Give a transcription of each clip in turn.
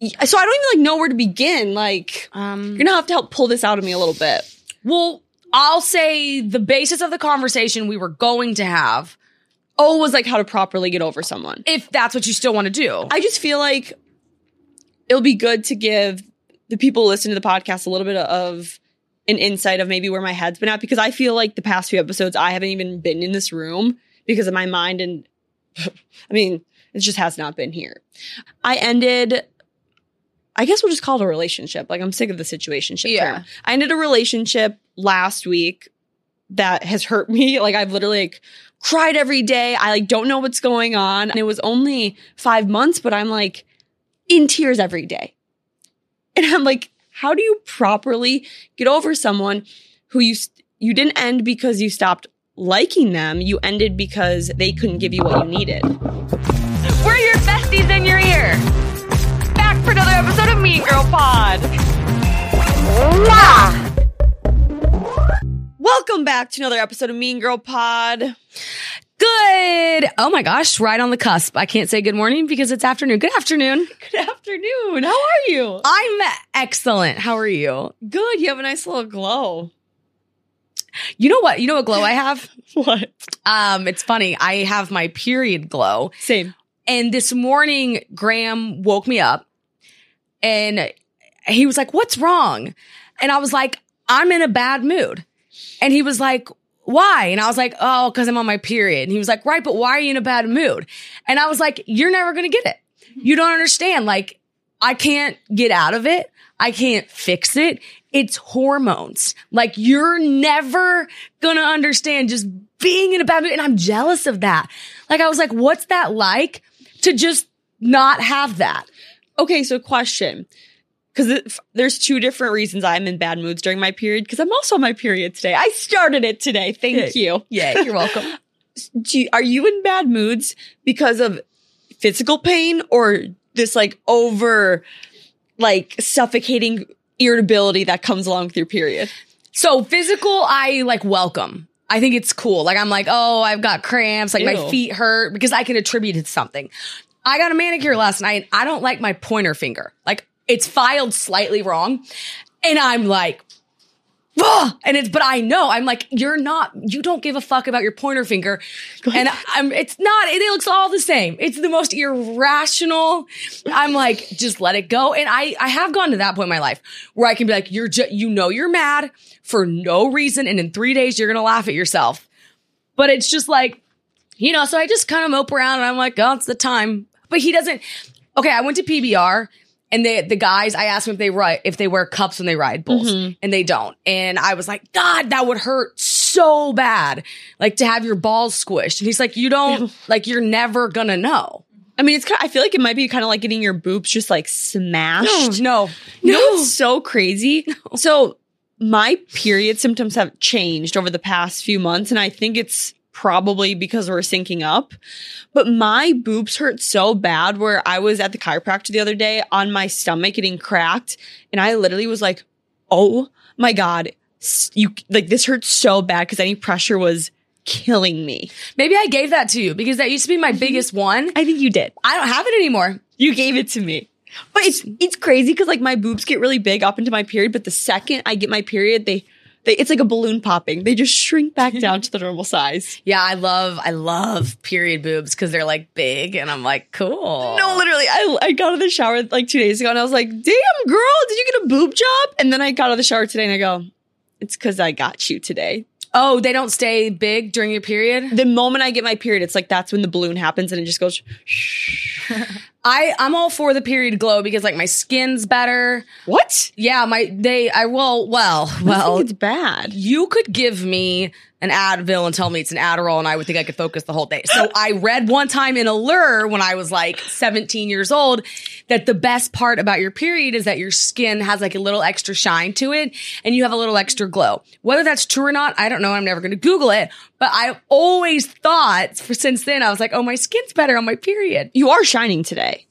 So I don't even like know where to begin. Like, Um, you're gonna have to help pull this out of me a little bit. well, I'll say the basis of the conversation we were going to have, Oh, was like how to properly get over someone. if that's what you still want to do. I just feel like it'll be good to give the people who listen to the podcast a little bit of an insight of maybe where my head's been at because I feel like the past few episodes I haven't even been in this room because of my mind and I mean it just has not been here. I ended I guess we'll just call it a relationship. Like I'm sick of the situation Yeah. term. I ended a relationship last week that has hurt me. Like I've literally like cried every day. I like don't know what's going on. And it was only five months, but I'm like in tears every day. And I'm like, how do you properly get over someone who you st- you didn't end because you stopped liking them? You ended because they couldn't give you what you needed. We're your besties in your ear. For another episode of Mean Girl Pod. Welcome back to another episode of Mean Girl Pod. Good. Oh my gosh, right on the cusp. I can't say good morning because it's afternoon. Good afternoon. Good afternoon. How are you? I'm excellent. How are you? Good. You have a nice little glow. You know what? You know what glow I have? What? Um, it's funny. I have my period glow. Same. And this morning, Graham woke me up and he was like, What's wrong? And I was like, I'm in a bad mood. And he was like, Why? And I was like, Oh, because I'm on my period. And he was like, Right, but why are you in a bad mood? And I was like, You're never going to get it. You don't understand. Like, I can't get out of it. I can't fix it. It's hormones. Like, you're never going to understand just being in a bad mood. And I'm jealous of that. Like, I was like, What's that like? to just not have that. Okay, so question. Because there's two different reasons I'm in bad moods during my period. Because I'm also on my period today. I started it today. Thank you. Yeah, you're welcome. You- are you in bad moods because of physical pain or this like over, like suffocating irritability that comes along with your period? so physical, I like welcome. I think it's cool. Like I'm like, oh, I've got cramps, like my feet hurt because I can attribute it to something. I got a manicure last night. I don't like my pointer finger. Like it's filed slightly wrong. And I'm like, Ugh! and it's, but I know I'm like, you're not, you don't give a fuck about your pointer finger. And I'm, it's not, it looks all the same. It's the most irrational. I'm like, just let it go. And I, I have gone to that point in my life where I can be like, you're just, you know, you're mad for no reason. And in three days, you're going to laugh at yourself. But it's just like, you know, so I just kind of mope around and I'm like, oh, it's the time. But he doesn't, okay, I went to PBR and they, the guys, I asked them if they ride, if they wear cups when they ride bulls mm-hmm. and they don't. And I was like, God, that would hurt so bad. Like to have your balls squished. And he's like, you don't, like, you're never gonna know. I mean, it's kind. of, I feel like it might be kind of like getting your boobs just like smashed. No, You know no. what's so crazy? So my period symptoms have changed over the past few months, and I think it's probably because we're syncing up. But my boobs hurt so bad where I was at the chiropractor the other day on my stomach getting cracked, and I literally was like, "Oh my god, you like this hurts so bad because any pressure was killing me." Maybe I gave that to you because that used to be my mm-hmm. biggest one. I think you did. I don't have it anymore. You gave it to me. But it's it's crazy because like my boobs get really big up into my period, but the second I get my period, they they it's like a balloon popping. They just shrink back down to the normal size. Yeah, I love, I love period boobs because they're like big and I'm like, cool. No, literally, I I got out of the shower like two days ago and I was like, "Damn, girl, did you get a boob job?" And then I got out of the shower today and I go, "It's because I got you today." Oh, they don't stay big during your period? The moment I get my period, it's like that's when the balloon happens and it just goes. I I'm all for the period glow because like my skin's better. What? Yeah, my they I will well I well think it's bad. you could give me an Advil and tell me it's an Adderall and I would think I could focus the whole day. So I read one time in Allure when I was like 17 years old that the best part about your period is that your skin has like a little extra shine to it and you have a little extra glow. Whether that's true or not, I don't know. I'm never going to Google it, but I always thought for since then I was like, oh, my skin's better on my period. You are shining today.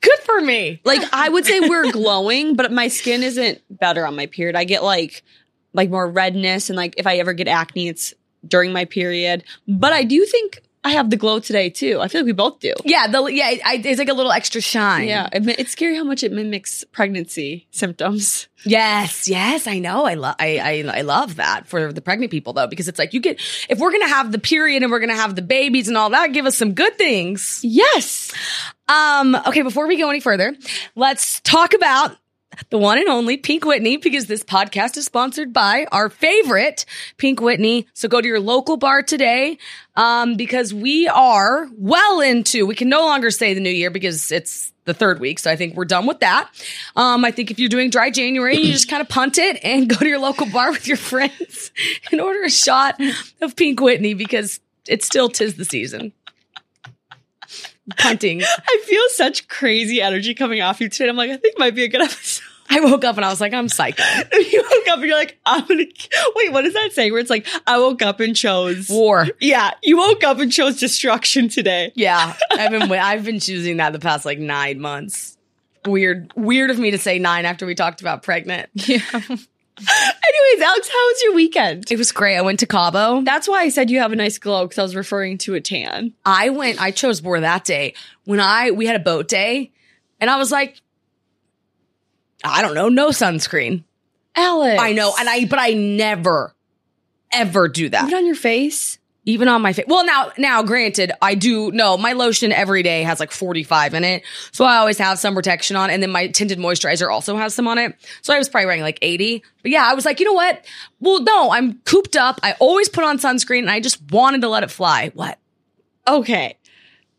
Good for me. Like I would say we're glowing, but my skin isn't better on my period. I get like like more redness and like if I ever get acne, it's during my period. But I do think I have the glow today too. I feel like we both do. Yeah, the yeah, I, it's like a little extra shine. Yeah, it, it's scary how much it mimics pregnancy symptoms. Yes, yes, I know. I love I, I I love that for the pregnant people though, because it's like you get if we're gonna have the period and we're gonna have the babies and all that, give us some good things. Yes. Um, okay, before we go any further, let's talk about the one and only Pink Whitney because this podcast is sponsored by our favorite Pink Whitney. So go to your local bar today. Um, because we are well into, we can no longer say the new year because it's the third week. So I think we're done with that. Um, I think if you're doing dry January, you just kind of punt it and go to your local bar with your friends and order a shot of Pink Whitney because it's still tis the season. Punting. I feel such crazy energy coming off you today. I'm like, I think might be a good episode. I woke up and I was like, I'm psycho. you woke up and you're like, I'm gonna wait. What does that say? Where it's like, I woke up and chose War. Yeah, you woke up and chose destruction today. Yeah, I've been I've been choosing that the past like nine months. Weird, weird of me to say nine after we talked about pregnant. Yeah. Anyways, Alex, how was your weekend? It was great. I went to Cabo. That's why I said you have a nice glow because I was referring to a tan. I went. I chose Bora that day when I we had a boat day, and I was like, I don't know, no sunscreen. Alex, I know, and I but I never ever do that. It on your face. even on my face. Well, now, now, granted, I do no. My lotion every day has like 45 in it, so I always have some protection on. And then my tinted moisturizer also has some on it, so I was probably wearing like 80. But yeah, I was like, you know what? Well, no, I'm cooped up. I always put on sunscreen, and I just wanted to let it fly. What? Okay,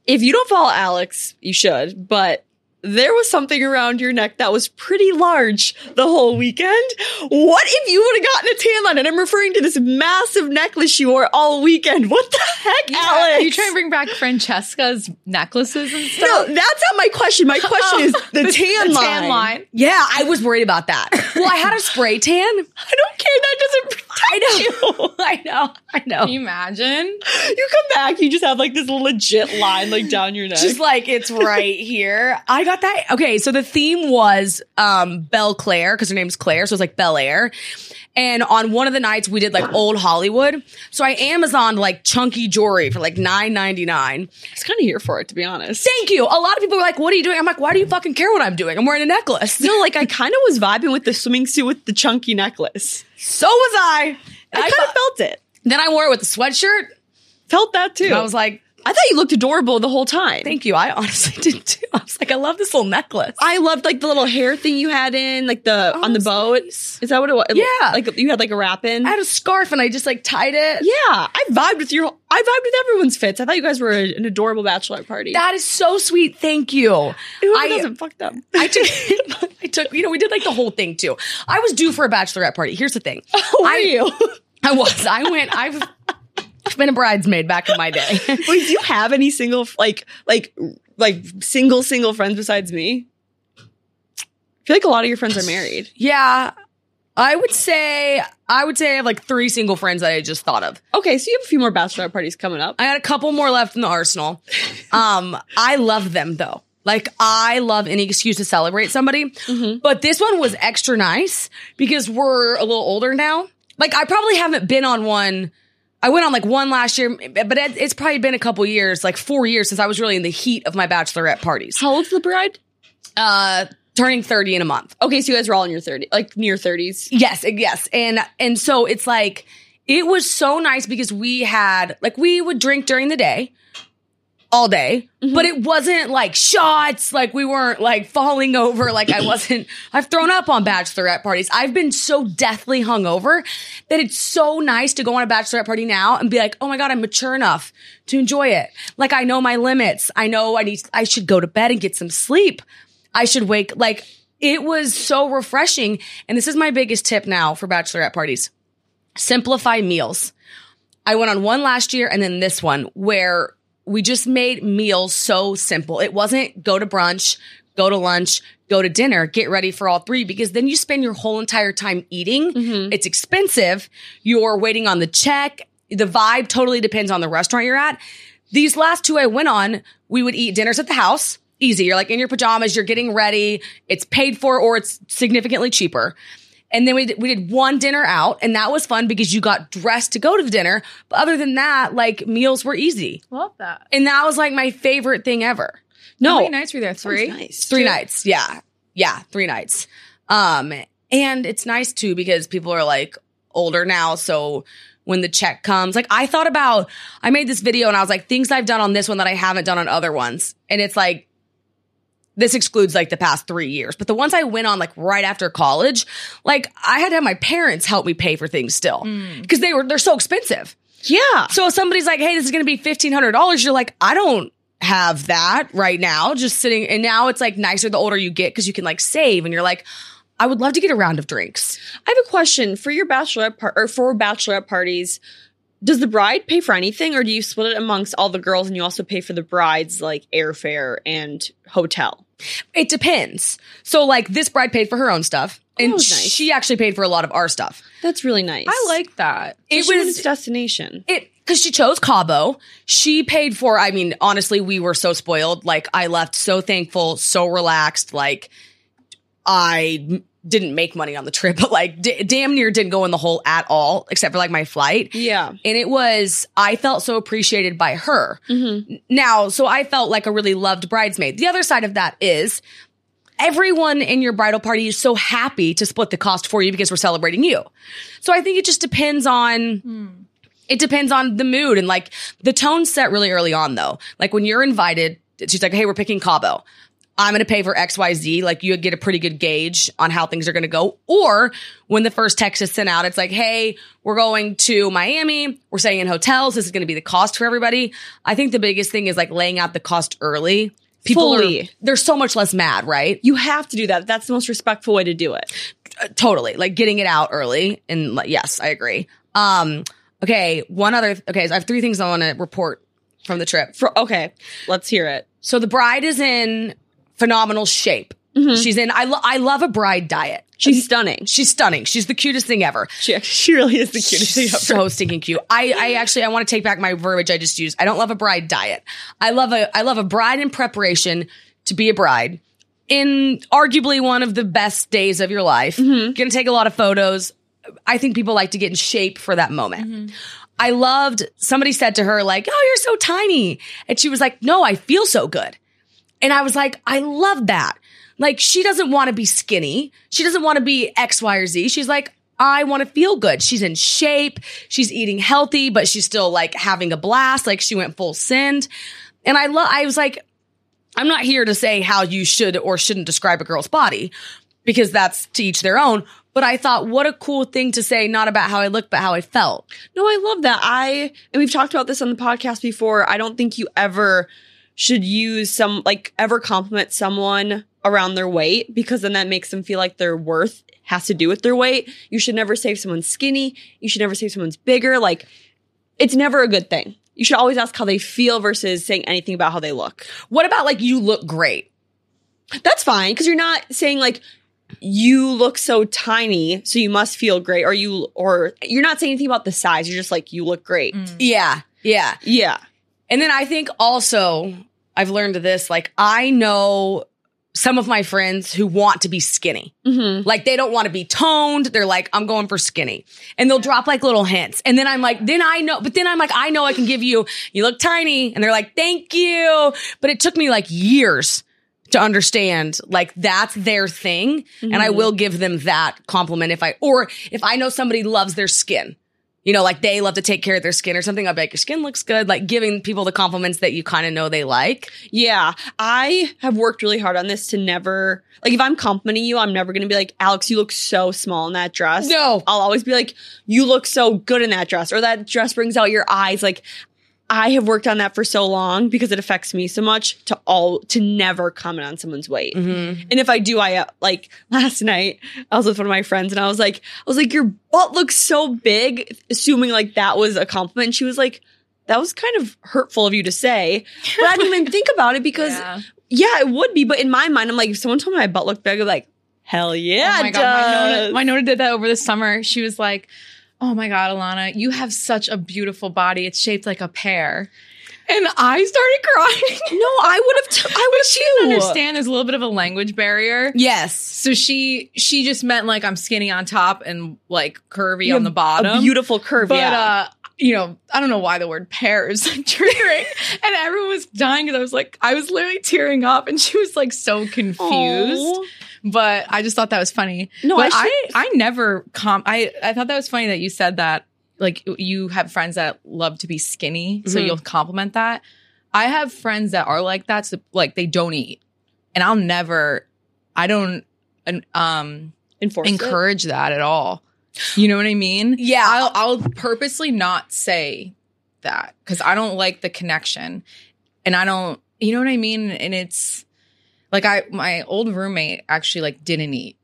if you don't follow Alex, you should. But there was something around your neck that was pretty large the whole weekend. What if you would have gotten a tan line? And I'm referring to this massive necklace you wore all weekend. What the heck, Alex? Are you trying to bring back Francesca's necklaces and stuff? no, that's not my question. My question is the, tan the line. tan line. Yeah, I was worried about that. Well, I had a spray tan. I don't care. That doesn't protect I know. you. I know. I know. Can you imagine? You come back, you just have like this legit line like down your neck. just like it's right here. I got that. Okay, so the theme was um Belle Claire because her name's Claire, so it's like Bel Air. And on one of the nights we did like old Hollywood. So I Amazoned like chunky jewelry for like nine ninety nine. I was kind of here for it, to be honest. Thank you. A lot of people were like, "What are you doing?" I'm like, "Why do you fucking care what I'm doing? I'm wearing a necklace." No, like I kind of was vibing with the swimming suit with the chunky necklace. So was I. I I kind of felt it. then I wore it with a sweatshirt. Felt that too. And I was like, I thought you looked adorable the whole time. "Thank you." I honestly did too. I was like, "I love this little necklace." I loved like the little hair thing you had in, like the oh, on the boat. nice. Is that what it was? Yeah. like you had like a wrap in. I had a scarf and I just like tied it. yeah, I vibed with your. I vibed with everyone's fits. I thought you guys were a- an adorable bachelorette party. That is so sweet. Thank you. Whoever I- doesn't fuck them. I took, I took, you know, we did like the whole thing too. I was due for a bachelorette party. Here's the thing. Who are I, you? I was. I went. I've, I've been a bridesmaid back in my day. Wait, do you have any single like like like single single friends besides me? I feel like a lot of your friends are married. yeah, I would say, I would say I have like three single friends that I just thought of. Okay, so you have a few more bachelorette parties coming up. I got a couple more left in the arsenal. Um, I love them though. Like I love any excuse to celebrate somebody. But this one was extra nice because we're a little older now. Like I probably haven't been on one. I went on like one last year, but it's probably been a couple years, like four years since I was really in the heat of my bachelorette parties. How old's the bride? Uh, turning 30 in a month. Okay, so you guys are all in your 30, like near 30s. Yes, yes. And and so it's like it was so nice because we had like we would drink during the day all day, but mm-hmm. it wasn't like shots, like we weren't like falling over, like I wasn't I've thrown up on bachelorette parties. I've been so deathly hungover that it's so nice to go on a bachelorette party now and be like, "Oh my god, I'm mature enough to enjoy it." Like I know my limits. I know I need I should go to bed and get some sleep. I should wake like it was so refreshing. And this is my biggest tip now for bachelorette parties. Simplify meals. I went on one last year and then this one where we just made meals so simple. It wasn't go to brunch, go to lunch, go to dinner, get ready for all three because then you spend your whole entire time eating. Mm-hmm. It's expensive. You're waiting on the check. The vibe totally depends on the restaurant you're at. These last two I went on, we would eat dinners at the house. Easy. You're like in your pajamas, you're getting ready. It's paid for or it's significantly cheaper. And then we did, we did one dinner out and that was fun because you got dressed to go to the dinner. But other than that, like meals were easy. Love that. And that was like my favorite thing ever. How No, many nights were there? Three. nice. Three nights. Yeah. Yeah. Three nights. Um, and it's nice too because people are like older now. So when the check comes, like I thought about, I made this video and I was like, things I've done on this one that I haven't done on other ones. And it's like, this excludes like the past three years, but the ones I went on like right after college, like I had to have my parents help me pay for things still hmm. because they were, they're so expensive. Yeah. So if somebody's like, hey, this is going to be $1,500, you're like, I don't have that right now, just sitting. And now it's like nicer the older you get because you can like save and you're like, I would love to get a round of drinks. I have a question for your bachelorette par- or for bachelorette parties. Does the bride pay for anything, or do you split it amongst all the girls and you also pay for the bride's like airfare and hotel? It depends. So like this bride paid for her own stuff and was nice. she actually paid for a lot of our stuff. That's really nice. I like that. It She was its destination. it because she chose Cabo. She paid for, I mean, honestly, we were so spoiled. Like I left so thankful, so relaxed. Like I didn't make money on the trip, but like d- damn near didn't go in the hole at all, except for like my flight. Yeah. And it was, I felt so appreciated by her. Mm-hmm. Now, so I felt like a really loved bridesmaid. The other side of that is everyone in your bridal party is so happy to split the cost for you because we're celebrating you. So I think it just depends on, hmm. it depends on the mood and like the tone set really early on though. Like when you're invited, she's like, Hey, we're picking Cabo. I'm going to pay for XYZ. Like you get a pretty good gauge on how things are going to go. Or when the first text is sent out, it's like, Hey, we're going to Miami. We're staying in hotels. This is going to be the cost for everybody. I think the biggest thing is like laying out the cost early. People Fully. are, they're so much less mad, right? You have to do that. That's the most respectful way to do it. Uh, totally. Like getting it out early. And like, yes, I agree. Um, okay. One other, okay. So I have three things I want to report from the trip. For okay, let's hear it. So the bride is in phenomenal shape. Mm-hmm. She's in, I, lo- I love a bride diet. She's stunning. She's stunning. She's the cutest thing ever. She actually, she really is the cutest thing ever. So stinking cute. I, I actually, I want to take back my verbiage I just used. I don't love a bride diet. I love a, I love a bride in preparation to be a bride in arguably one of the best days of your life. Mm-hmm. Gonna take a lot of photos. I think people like to get in shape for that moment. Mm-hmm. I loved, somebody said to her, like, oh, you're so tiny. And she was like, no, I feel so good. And I was like, I love that. Like, she doesn't want to be skinny. She doesn't want to be X, Y, or Z. She's like, I want to feel good. She's in shape. She's eating healthy, but she's still like having a blast. Like she went full send. And I love, I was like, I'm not here to say how you should or shouldn't describe a girl's body because that's to each their own. But I thought, what a cool thing to say, not about how I look, but how I felt. No, I love that. I and we've talked about this on the podcast before. I don't think you ever should use some like ever compliment someone around their weight because then that makes them feel like their worth has to do with their weight. You should never say someone's skinny. You should never say someone's bigger. Like it's never a good thing. You should always ask how they feel versus saying anything about how they look. What about like you look great? That's fine because you're not saying like you look so tiny, so you must feel great, or you or you're not saying anything about the size. You're just like you look great. Mm. Yeah. Yeah. Yeah. And then I think also I've learned this, like I know some of my friends who want to be skinny. Mm-hmm. Like they don't want to be toned. They're like, I'm going for skinny. And they'll drop like little hints. And then I'm like, then I know, but then I'm like, I know I can give you, you look tiny. And they're like, thank you. But it took me like years to understand like that's their thing. And I will give them that compliment if I, or if I know somebody loves their skin. You know, like they love to take care of their skin or something. I'll be like, your skin looks good. Like giving people the compliments that you kind of know they like. Yeah. I have worked really hard on this to never, like, if I'm complimenting you, I'm never going to be like, Alex, you look so small in that dress. No. I'll always be like, you look so good in that dress, or that dress brings out your eyes. Like, I have worked on that for so long because it affects me so much to all, to never comment on someone's weight. Mm-hmm. And if I do, I, uh, like, last night, I was with one of my friends and I was like, I was like, your butt looks so big, assuming like that was a compliment. And she was like, that was kind of hurtful of you to say. But I didn't even think about it because Yeah. yeah, it would be. But in my mind, I'm like, if someone told me my butt looked big, I'm like, hell yeah, oh my it god, my. Nona, my Nona did that over the summer. She was like, "Oh my god, Alana, you have such a beautiful body. It's shaped like a pear." and I started crying. No, I would have. T- I would she have didn't too. understand there's a little bit of a language barrier. Yes. So she she just meant like I'm skinny on top and like curvy You on the bottom. A beautiful curve. But yeah. uh, you know, I don't know why the word pear is triggering. and everyone was dying because I was like, I was literally tearing up and she was like so confused. Aw. But I just thought that was funny. No, but I I, I never com I, I thought that was funny that you said that like you have friends that love to be skinny, so Mhm. you'll compliment that. I have friends that are like that, so like they don't eat. And I'll never I don't um Enforce it. encourage that at all. You know what I mean? Yeah. I'll, I'll purposely not say that because I don't like the connection, and I don't, you know what I mean. And it's like I, my old roommate actually like didn't eat,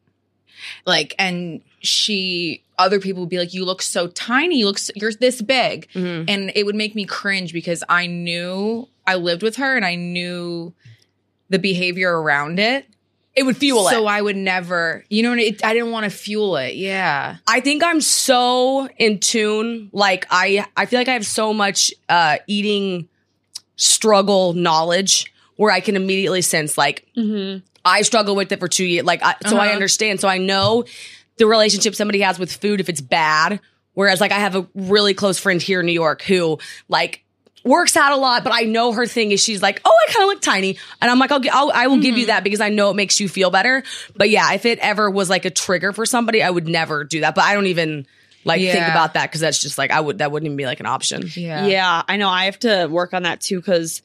like, and she, other people would be like, "You look so tiny. You look, so, you're this big," Mhm. and it would make me cringe because I knew I lived with her and I knew the behavior around it. It would fuel so it. So I would never, you know, it, I didn't want to fuel it. Yeah. I think I'm so in tune. Like I, I feel like I have so much uh, eating struggle knowledge where I can immediately sense like Mhm. I struggle with it for two years. Like, I, so I Uh-huh. understand. So I know the relationship somebody has with food if it's bad. Whereas, like, I have a really close friend here in New York who, like, works out a lot, but I know her thing is she's like, oh, I kind of look tiny, and I'm like, I'll, I'll I will give you that because I know it makes you feel better. But yeah, if it ever was like a trigger for somebody, I would never do that. But I don't even like think about that because that's just like I would that wouldn't even be like an option. Yeah. Yeah. I know. I have to work on that too because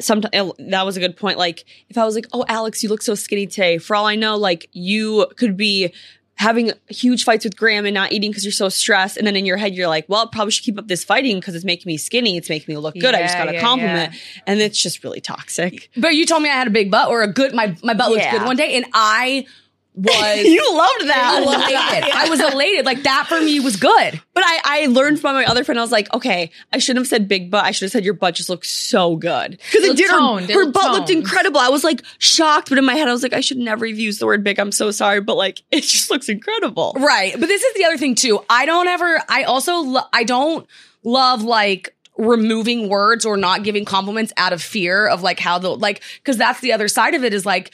sometimes uh, that was a good point. Like, if I was like, "Oh, Alex, you look so skinny today," for all I know, like you could be having huge fights with Graham and not eating because you're so stressed, and then in your head you're like, "Well, I probably should keep up this fighting because it's making me skinny. It's making me look good. I just Yeah, got a yeah, compliment," and it's just really toxic. But you told me I had a big butt or a good my my butt looked Yeah. good one day, and I was you loved that. elated. I was elated. Like that for me was good. But I, I learned from my other friend. I was like, okay, I shouldn't have said big butt. I should have said your butt just looks so good because it did. Her, toned. Her looked butt looked incredible. I was like shocked, but in my head, I was like, I should never have used the word big. I'm so sorry, but like, it just looks incredible. Right. But this is the other thing too. I don't ever, I also, lo- I don't love like, removing words or not giving compliments out of fear of like how the like because that's the other side of it is like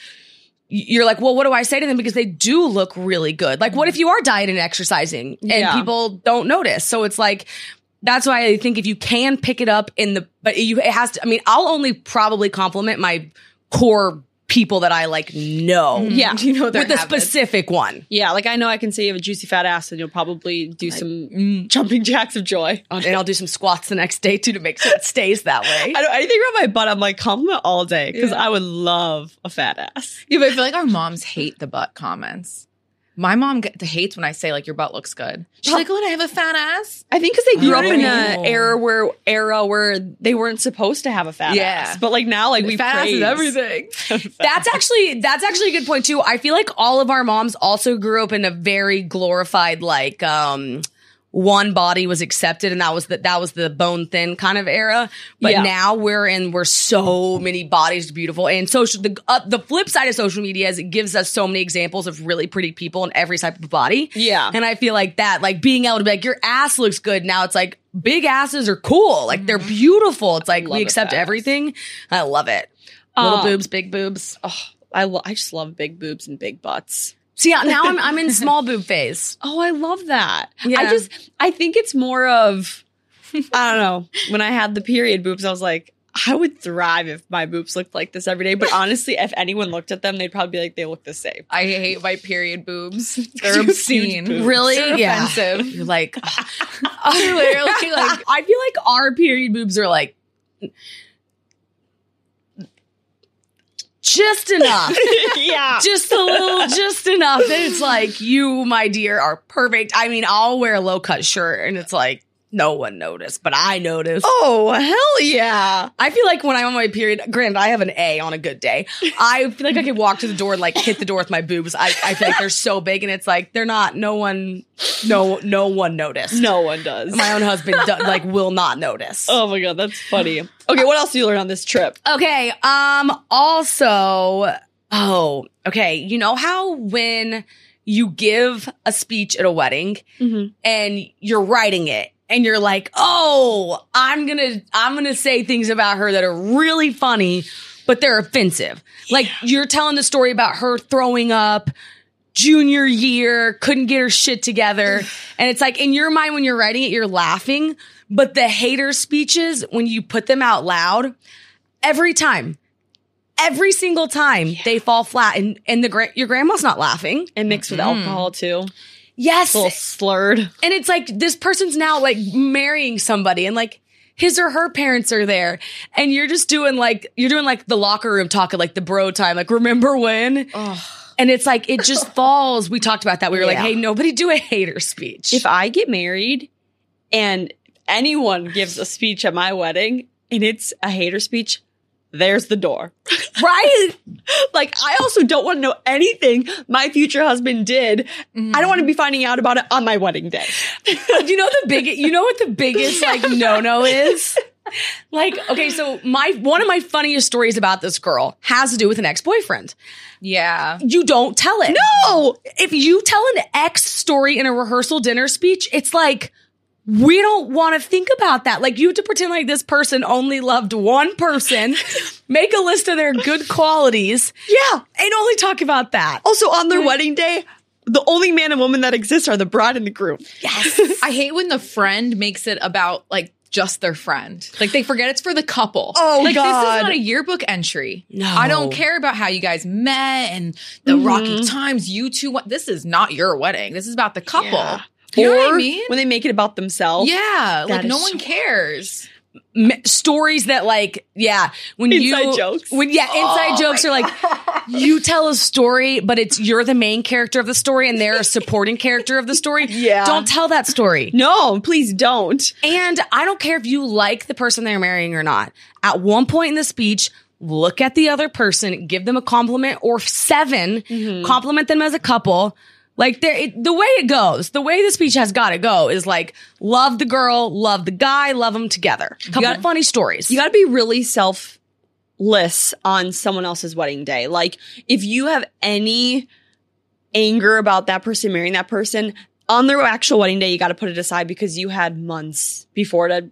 you're like well what do i say to them? Because they do look really good. Like what if mm-hmm. you are dieting and exercising and Yeah. people don't notice? So it's like that's why i think if you can pick it up in the but you it has to i mean i'll only probably compliment my core people that i like know Yeah. You know their with a specific one Yeah, like I know I can say you have a juicy fat ass, and you'll probably do some mm. jumping jacks of joy. and I'll do some squats the next day too to make sure it stays that way. I don't anything around my butt. I'm like compliment all day because Yeah. I would love a fat ass. Yeah, but I feel like our moms hate the butt comments. My mom get, hates when I say like your butt looks good. She's like, "Oh, I have a fat ass." I think because they grew up in an era where era where they weren't supposed to have a fat Yeah. ass, but like now, like we fat ass is everything. That's actually that's actually a good point too. I feel like all of our moms also grew up in a very glorified like um one body was accepted and that was the, that was the bone thin kind of era. But Yeah. now we're in where so many bodies beautiful and social the uh, the flip side of social media is it gives us so many examples of really pretty people in every type of body. Yeah. And I feel like that like being able to be like your ass looks good now it's like big asses are cool. Like they're beautiful. It's like Mm-hmm. We accept everything. I love it. Little Um, boobs, big boobs. Oh, I lo- I just love big boobs and big butts. See, now I'm I'm in small boob phase. Oh, I love that. Yeah. I just I think it's more of I don't know. When I had the period boobs, I was like, I would thrive if my boobs looked like this every day. But honestly, if anyone looked at them, they'd probably be like, they look the same. I hate my period boobs. They're obscene. boobs. Really? They're Yeah. offensive. You're like, literally like I feel like our period boobs are like just enough. yeah. just a little, just enough that it's like you, my dear, are perfect. I mean, I'll wear a low cut shirt and it's like no one noticed, but I noticed. Oh, hell yeah. I feel like when I'm on my period, granted, I have an A on a good day. I feel like I could walk to the door and like hit the door with my boobs. I, I feel like they're so big and it's like they're not. No one, no, no one noticed. No one does. my own husband do, like will not notice. oh my God, that's funny. Okay, what else do you learn on this trip? Okay. Um. Also, oh, okay. You know how when you give a speech at a wedding Mhm. and you're writing it and you're like, "Oh, I'm to I'm to say things about her that are really funny, but they're offensive." Like you're telling the story about her throwing up junior year, couldn't get her shit together. and it's like in your mind when you're writing it, you're laughing, but the hater speeches when you put them out loud, every time Every single time they fall flat, and and the gra- your grandma's not laughing. And mixed with Mm-hmm. alcohol too. Yes, A little slurred. and it's like this person's now like marrying somebody and like his or her parents are there. And you're just doing like you're doing like the locker room talking like the bro time. Like remember when? And it's like it just falls. We talked about that. We were like hey nobody do a hater speech. If I get married and anyone gives a speech at my wedding and it's a hater speech, there's the door. right Like, I also don't want to know anything my future husband did. I don't want to be finding out about it on my wedding day. you know the big you know what the biggest like no no is like okay so my one of my funniest stories about this girl has to do with an ex-boyfriend Yeah. you don't tell it No! if you tell an ex story in a rehearsal dinner speech, it's like, we don't want to think about that. Like you have to pretend like this person only loved one person, make a list of their good qualities, Yeah. and only talk about that. Also, on their wedding day, the only man and woman that exist are the bride and the groom. Yes. I hate when the friend makes it about like just their friend. Like they forget it's for the couple. Oh, like this is not a yearbook entry. No. I don't care about how you guys met and the rocky mm-hmm. times you two went. This is not your wedding. This is about the couple. Yeah. You know what I mean? when they make it about themselves. yeah, like no is one cares. M- stories that like, yeah, when Inside you jokes. when yeah, inside Oh jokes are like you tell a story, but it's you're the main character of the story and they're a supporting character of the story. Yeah. Don't tell that story. No, please don't. And I don't care if you like the person they're marrying or not. At one point in the speech, look at the other person, give them a compliment or 7 mm-hmm. compliment them as a couple. Like there, it, the way it goes, the way the speech has got to go is like love the girl, love the guy, love them together. Couple gotta- funny stories. You got to be really selfless on someone else's wedding day. Like, if you have any anger about that person marrying that person on their actual wedding day, you got to put it aside because you had months before to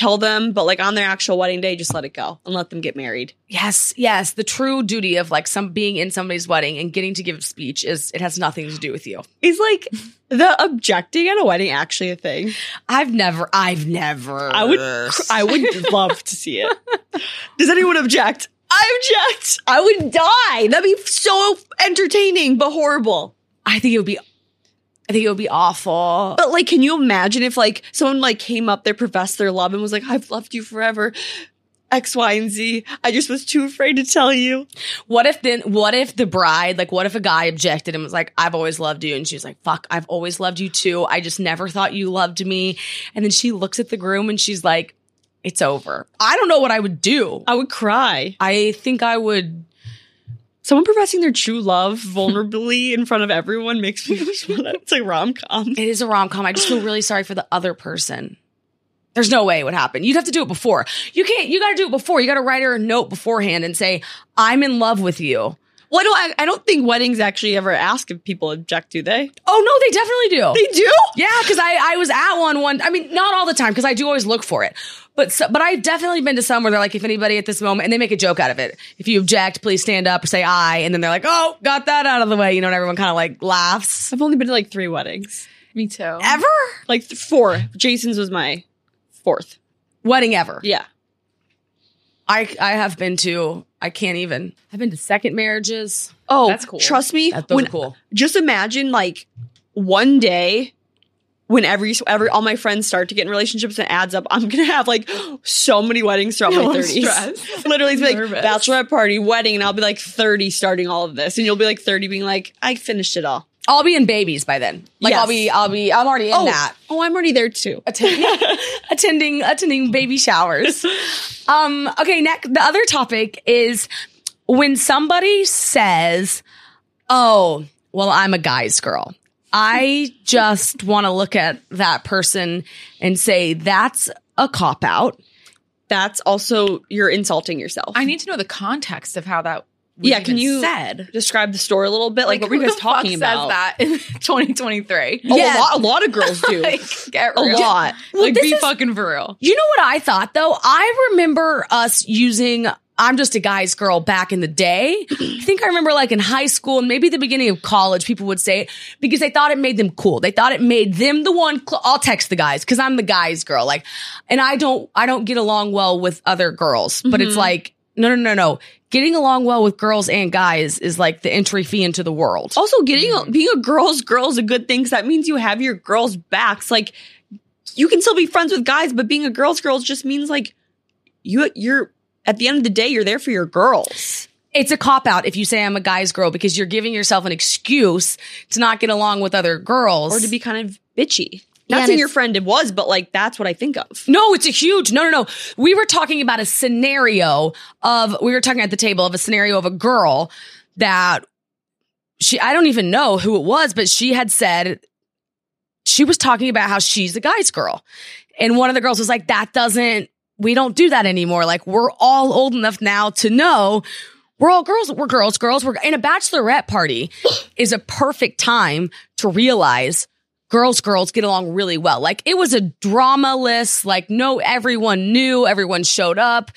tell them. But like on their actual wedding day, just let it go and let them get married. yes, yes. The true duty of like some being in somebody's wedding and getting to give a speech is it has nothing to do with you. Is like the objecting at a wedding actually a thing? I've never, I've never. I would, I would love to see it. Does anyone object? I object. I would die. That'd be so entertaining, but horrible. I think it would be. I think it would be awful. But like, can you imagine if like someone like came up there, professed their love, and was like, "I've loved you forever." X, Y, and Z. I just was too afraid to tell you. What if then, what if the bride, like, what if a guy objected and was like, I've always loved you? And she was like, fuck, I've always loved you too. I just never thought you loved me. And then she looks at the groom and she's like, it's over. I don't know what I would do. I would cry. I think I would. Someone professing their true love vulnerably in front of everyone makes me just want to. It's like rom com. It is a rom com. I just feel really sorry for the other person. There's no way it would happen. You'd have to do it before. You can't, you got to do it before. You got to write her a note beforehand and say, I'm in love with you. Well, no, I, I don't think weddings actually ever ask if people object, do they? Oh, no, they definitely do. They do. Yeah, because I, I was at one one. I mean, not all the time because I do always look for it, but so, but I've definitely been to some where they're like, if anybody at this moment, and they make a joke out of it. If you object, please stand up or say I, and then they're like, oh, got that out of the way, you know, and everyone kind of like laughs. I've only been to like three weddings. Me too. Ever Like th- four. Jason's was my fourth. wedding ever? Yeah. I I have been to. I can't even. I've been to second marriages. Oh, That's cool. Trust me. That, when- cool. Just imagine like one day when every every all my friends start to get in relationships and it adds up, I'm gonna have like so many weddings throughout No, my thirties. Literally, it's like Nervous. bachelorette party, wedding, and I'll be like 30 starting all of this, and you'll be like 30 being like, I finished it all. I'll be in babies by then. Like Yes. I'll be. I'll be. I'm already in oh, that. oh, I'm already there too. attending attending attending baby showers. Um okay, next the other topic is when somebody says, "Oh, well I'm a guy's girl." I just want to look at that person and say that's a cop out. That's also you're insulting yourself. I need to know the context of how that Yeah, can you- said. Describe the story a little bit. Like, what were you guys talking about? Says that in 2023. Oh, Yeah. a lot. A lot of girls do. like, get a real. lot. Well, like, be is- fucking for real. You know what I thought though? I remember us using I'm just a guy's girl back in the day. I think I remember like in high school and maybe the beginning of college, people would say it because they thought it made them cool. They thought it made them the one. Cl- I'll text the guys because I'm the guy's girl. Like, and I don't, I don't get along well with other girls, but it's Mhm. like, no, no, no, no. Getting along well with girls and guys is like the entry fee into the world. Also, getting a, being a girl's girl is a good thing because that means you have your girls' backs. Like, you can still be friends with guys, but being a girl's girl just means like you you're at the end of the day you're there for your girls. it's a cop out if you say I'm a guy's girl because you're giving yourself an excuse to not get along with other girls or to be kind of bitchy. Not saying your friend it was, but like that's what I think of. No, it's a huge. No, no, no. We were talking about a scenario of we were talking at the table of a scenario of a girl that she I don't even know who it was, but she had said she was talking about how she's a guy's girl. And one of the girls was like that doesn't we don't do that anymore. Like we're all old enough now to know we're all girls. We're girls, girls. We're in a bachelorette party is a perfect time to realize girls, girls get along really well. Like it was a drama-less, like no, everyone knew, everyone showed up.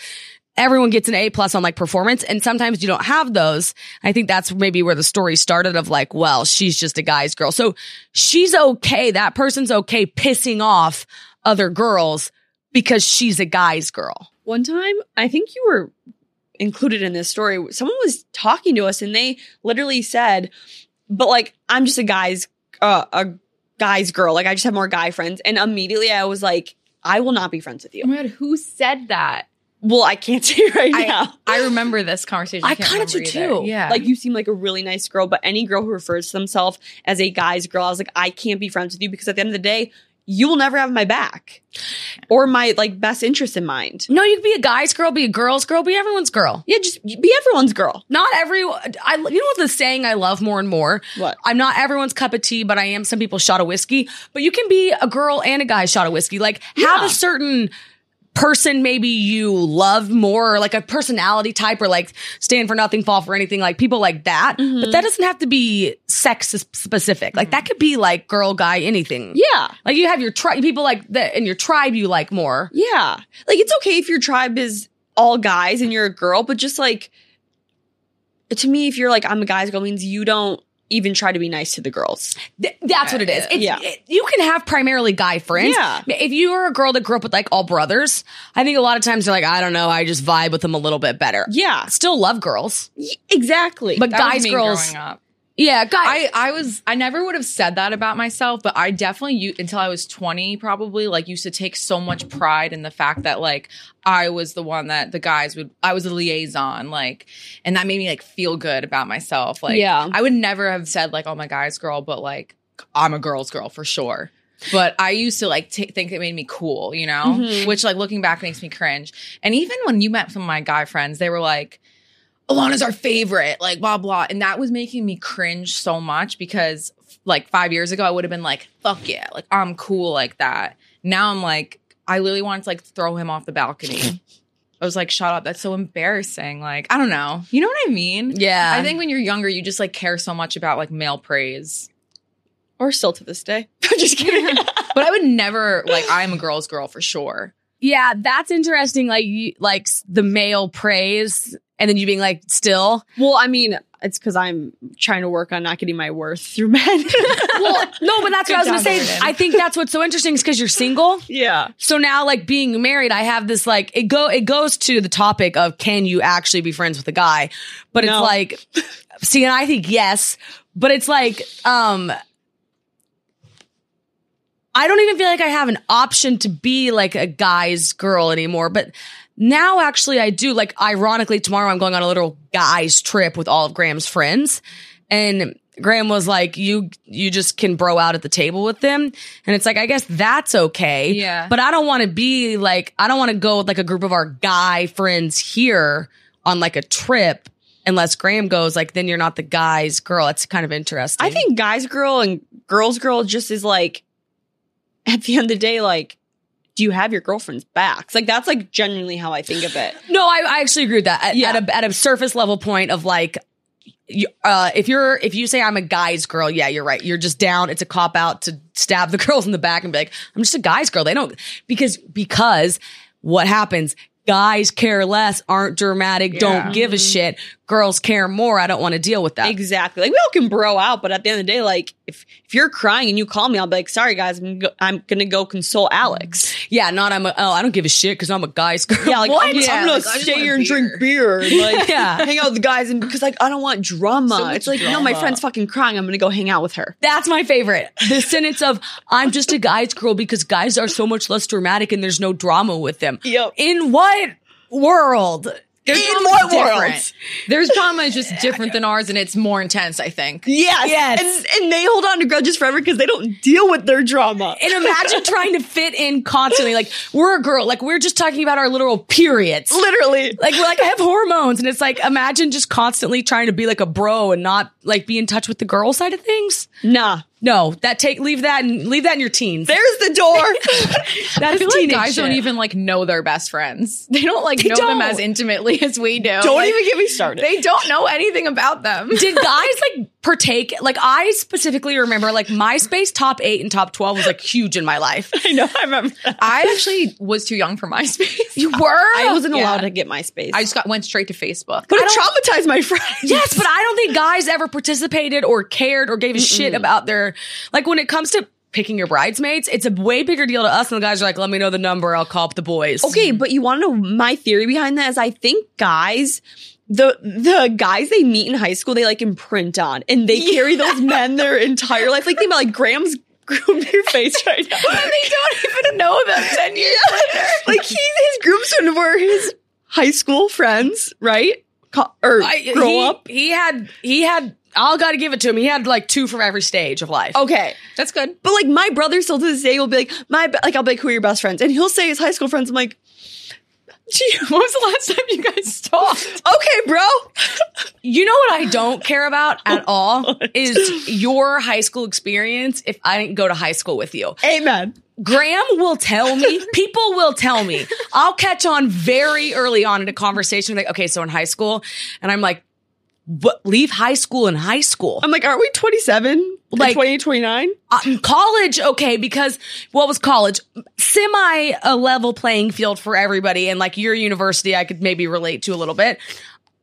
Everyone gets an A plus on like performance. And sometimes you don't have those. I think that's maybe where the story started of like, well, she's just a guy's girl. So she's okay. That person's okay pissing off other girls because she's a guy's girl. One time, I think you were included in this story. Someone was talking to us and they literally said, but like, I'm just a guy's, uh, a guy's girl. Like, I just have more guy friends. And immediately I was like, I will not be friends with you. Oh my god, who said that? Well, I can't say right now. I, I remember this conversation. I can't kinda do either. too. Yeah, Like, you seem like a really nice girl, but any girl who refers to themselves as a guy's girl, I was like, I can't be friends with you because at the end of the day, you will never have my back or my like best interest in mind. No, you can be a guy's girl, be a girl's girl, be everyone's girl. Yeah, just be everyone's girl. Not everyone. I, you know what the saying I love more and more? What? I'm not everyone's cup of tea, but I am some people's shot of whiskey. But you can be a girl and a guy's shot of whiskey. Like have Yeah. a certain person maybe you love more or like a personality type or like stand for nothing, fall for anything, like people like that. Mhm. But that doesn't have to be sex specific. Like that could be like girl, guy, anything. Yeah. Like you have your tribe, people like that in your tribe you like more. Yeah. Like it's okay if your tribe is all guys and you're a girl, but just like to me, if you're like, I'm a guy's girl means you don't even try to be nice to the girls. Th- that's what it is. It's, Yeah. it- you can have primarily guy friends. Yeah. If you are a girl that grew up with like all brothers, I think a lot of times they're like, I don't know, I just vibe with them a little bit better. Yeah. Still love girls, Y- Exactly. but That guys, girls, growing up. Yeah, guys. I I was I never would have said that about myself, but I definitely until I was 20 probably like used to take so much pride in the fact that like I was the one that the guys would I was a liaison like and that made me like feel good about myself. Like Yeah. I would never have said like oh my guy's girl, but like I'm a girl's girl for sure. But I used to like t- think it made me cool, you know, Mhm. which like looking back makes me cringe. And even when you met some of my guy friends, they were like, Alana's our favorite, like blah blah. And that was making me cringe so much because like five years ago I would have been like, fuck yeah, like I'm cool like that. Now I'm like, I literally wanted to like throw him off the balcony. I was like, shut up, that's so embarrassing. Like, I don't know. You know what I mean? yeah. I think when you're younger, you just like care so much about like male praise. or still to this day. I'm just kidding. But I would never like I'm a girl's girl for sure. Yeah, that's interesting. Like, you, like the male praise and then you being like, still. well, I mean, it's because I'm trying to work on not getting my worth through men. Well, no, but that's Good what I was going to say. I think that's what's so interesting is because you're single. yeah. So now, like being married, I have this like it go it goes to the topic of can you actually be friends with a guy? But No. it's like, see, and I think yes, but it's like, um, I don't even feel like I have an option to be like a guy's girl anymore. But now, actually, I do. Like, ironically, tomorrow I'm going on a little guys trip with all of Graham's friends, and Graham was like, "You, you just can bro out at the table with them," and it's like, I guess that's okay. Yeah. But I don't want to be like, I don't want to go with like a group of our guy friends here on like a trip. Unless Graham goes, like, then you're not the guy's girl. It's kind of interesting. I think guys girl and girls girl just is like at the end of the day, like do you have your girlfriend's backs? Like that's like genuinely how I think of it. No, I, I actually agree with that. At, Yeah. at a at a surface level point of like, you, uh, if you're if you say I'm a guy's girl, yeah, you're right. You're just down. It's a cop out to stab the girls in the back and be like, I'm just a guy's girl. They don't because because what happens? Guys care less, aren't dramatic, Yeah. don't give a shit. Girls care more. I don't want to deal with that. Exactly. Like we all can bro out, but at the end of the day, like if if you're crying and you call me, I'll be like, sorry guys, I'm go- I'm gonna go console Alex. yeah, not I'm a, oh, I don't give a shit because I'm a guy's girl. Yeah, like What? I'm, Yeah, I'm gonna like, stay here and beer. drink beer, and, like Yeah. hang out with the guys, and because like I don't want drama. So it's like no, my friend's fucking crying. I'm gonna go hang out with her. That's my favorite. The sentence of I'm just a guy's girl because guys are so much less dramatic and there's no drama with them. Yep. In what world? Their In drama different. world? Their drama is just different than ours, and it's more intense. I think. Yes, Yes. and, and they hold on to grudges forever because they don't deal with their drama. And imagine trying to fit in constantly. Like we're a girl. Like we're just talking about our literal periods. Literally, Like we're like I have hormones, and it's like imagine just constantly trying to be like a bro and not like be in touch with the girl side of things. nah. No, that take leave that and leave that in your teens. There's the door. That's I is feel like teenage guys don't even like know their best friends. They don't like They know them don't. as intimately as we do. don't Like, even get me started. They don't know anything about them. did guys like partake like i specifically remember like myspace top 8 and top 12 was like huge in my life I know. I remember. That. I actually was too young for MySpace. you were I wasn't Yeah. allowed to get MySpace. I just got went straight to Facebook. but it traumatized my friends. yes but i don't think guys ever participated or cared or gave a shit about their like when it comes to picking your bridesmaids it's a way bigger deal to us and the guys are like let me know the number i'll call up the boys Okay, but you want to know my theory behind that is I think guys the the guys they meet in high school they like imprint on and they carry those men their entire life. Like think about like Graham's groomed your face right now. and they don't even know them ten years later. like he his groomsmen were his high school friends, right? Co- or I, grow he, up. he had he had i'll gotta give it to him he had like two from every stage of life Okay. That's good. But like my brother still to this day will be like, my like I'll be like, who are your best friends? And he'll say his high school friends. I'm like, gee, When was the last time you guys talked? okay, bro. You know what I don't care about at oh, all is your high school experience if I didn't go to high school with you. Amen. Graham will tell me, people will tell me. I'll catch on very early on in a conversation like, okay, so in high school, and I'm like, what, leave high school in high school. I'm like, aren't we 27? Like- Like 20, 29? Uh, college, okay, because what was college? Semi a level playing field for everybody, and like your university, I could maybe relate to a little bit.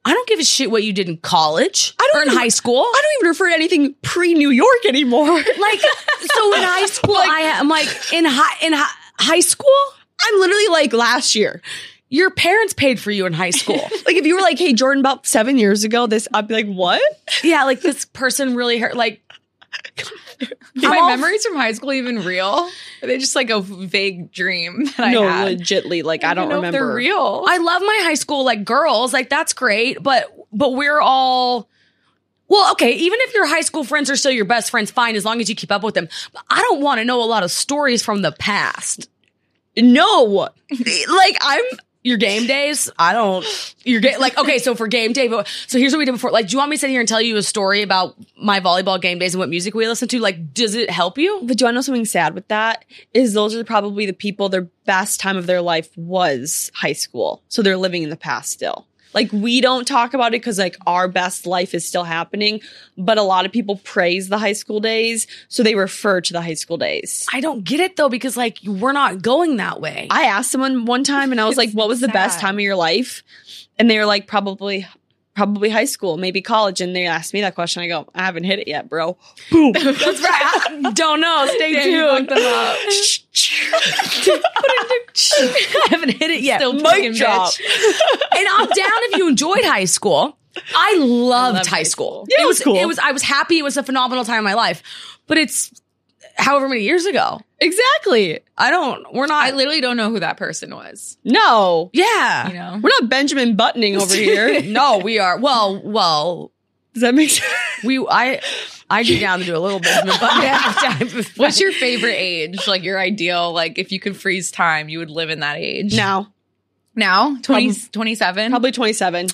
I don't give a shit what you did in college I don't or in even- high school. I don't even refer to anything pre New York anymore. like so in high school I am like in high in hi- high school I'm literally like last year. Your parents paid for you in high school Like if you were like, hey, Jordyn, about seven years ago, this, I'd be like, what? yeah like this person really hurt like my all- memories from high school even real? Are they just like a vague dream that I no, had? legitly, like I don't know if remember. they're real. I love my high school like girls like that's great but but we're all well, okay, even if your high school friends are still your best friends, fine, as long as you keep up with them. But I don't want to know a lot of stories from the past. No, like I'm. Your game days, I don't. Your game, like okay, so for game day, but so here's what we did before. Like, do you want me to sit here and tell you a story about my volleyball game days and what music we listen to? Like, does it help you? But do I know something sad with that? Is those are probably the people their best time of their life was high school, so they're living in the past still. Like we don't talk about it because like our best life is still happening, but a lot of people praise the high school days, so they refer to the high school days. I don't get it though because like we're not going that way. I asked someone one time and I was like, what was the best time of your life? And they were like, probably, probably high school, maybe college. And they asked me that question. I go, I haven't hit it yet, bro. Boom. That's right. I don't know. Stay Damn, tuned. fucked them up. I haven't hit it yet. Still Mic drop. and I'm down if you enjoyed high school. I loved loved high high school. school. Yeah, it was cool. It was. I was happy. It was a phenomenal time in my life. But it's however many years ago. exactly. I don't. We're not. I literally don't know who that person was. No, yeah. You know, we're not Benjamin Buttoning over here. no, we are. Well, well, Does that make sense? we. I. I'd be down to do a little bit, but yeah. what's your favorite age? Like your ideal? Like if you could freeze time, you would live in that age. Now, now 20, 27? probably 27.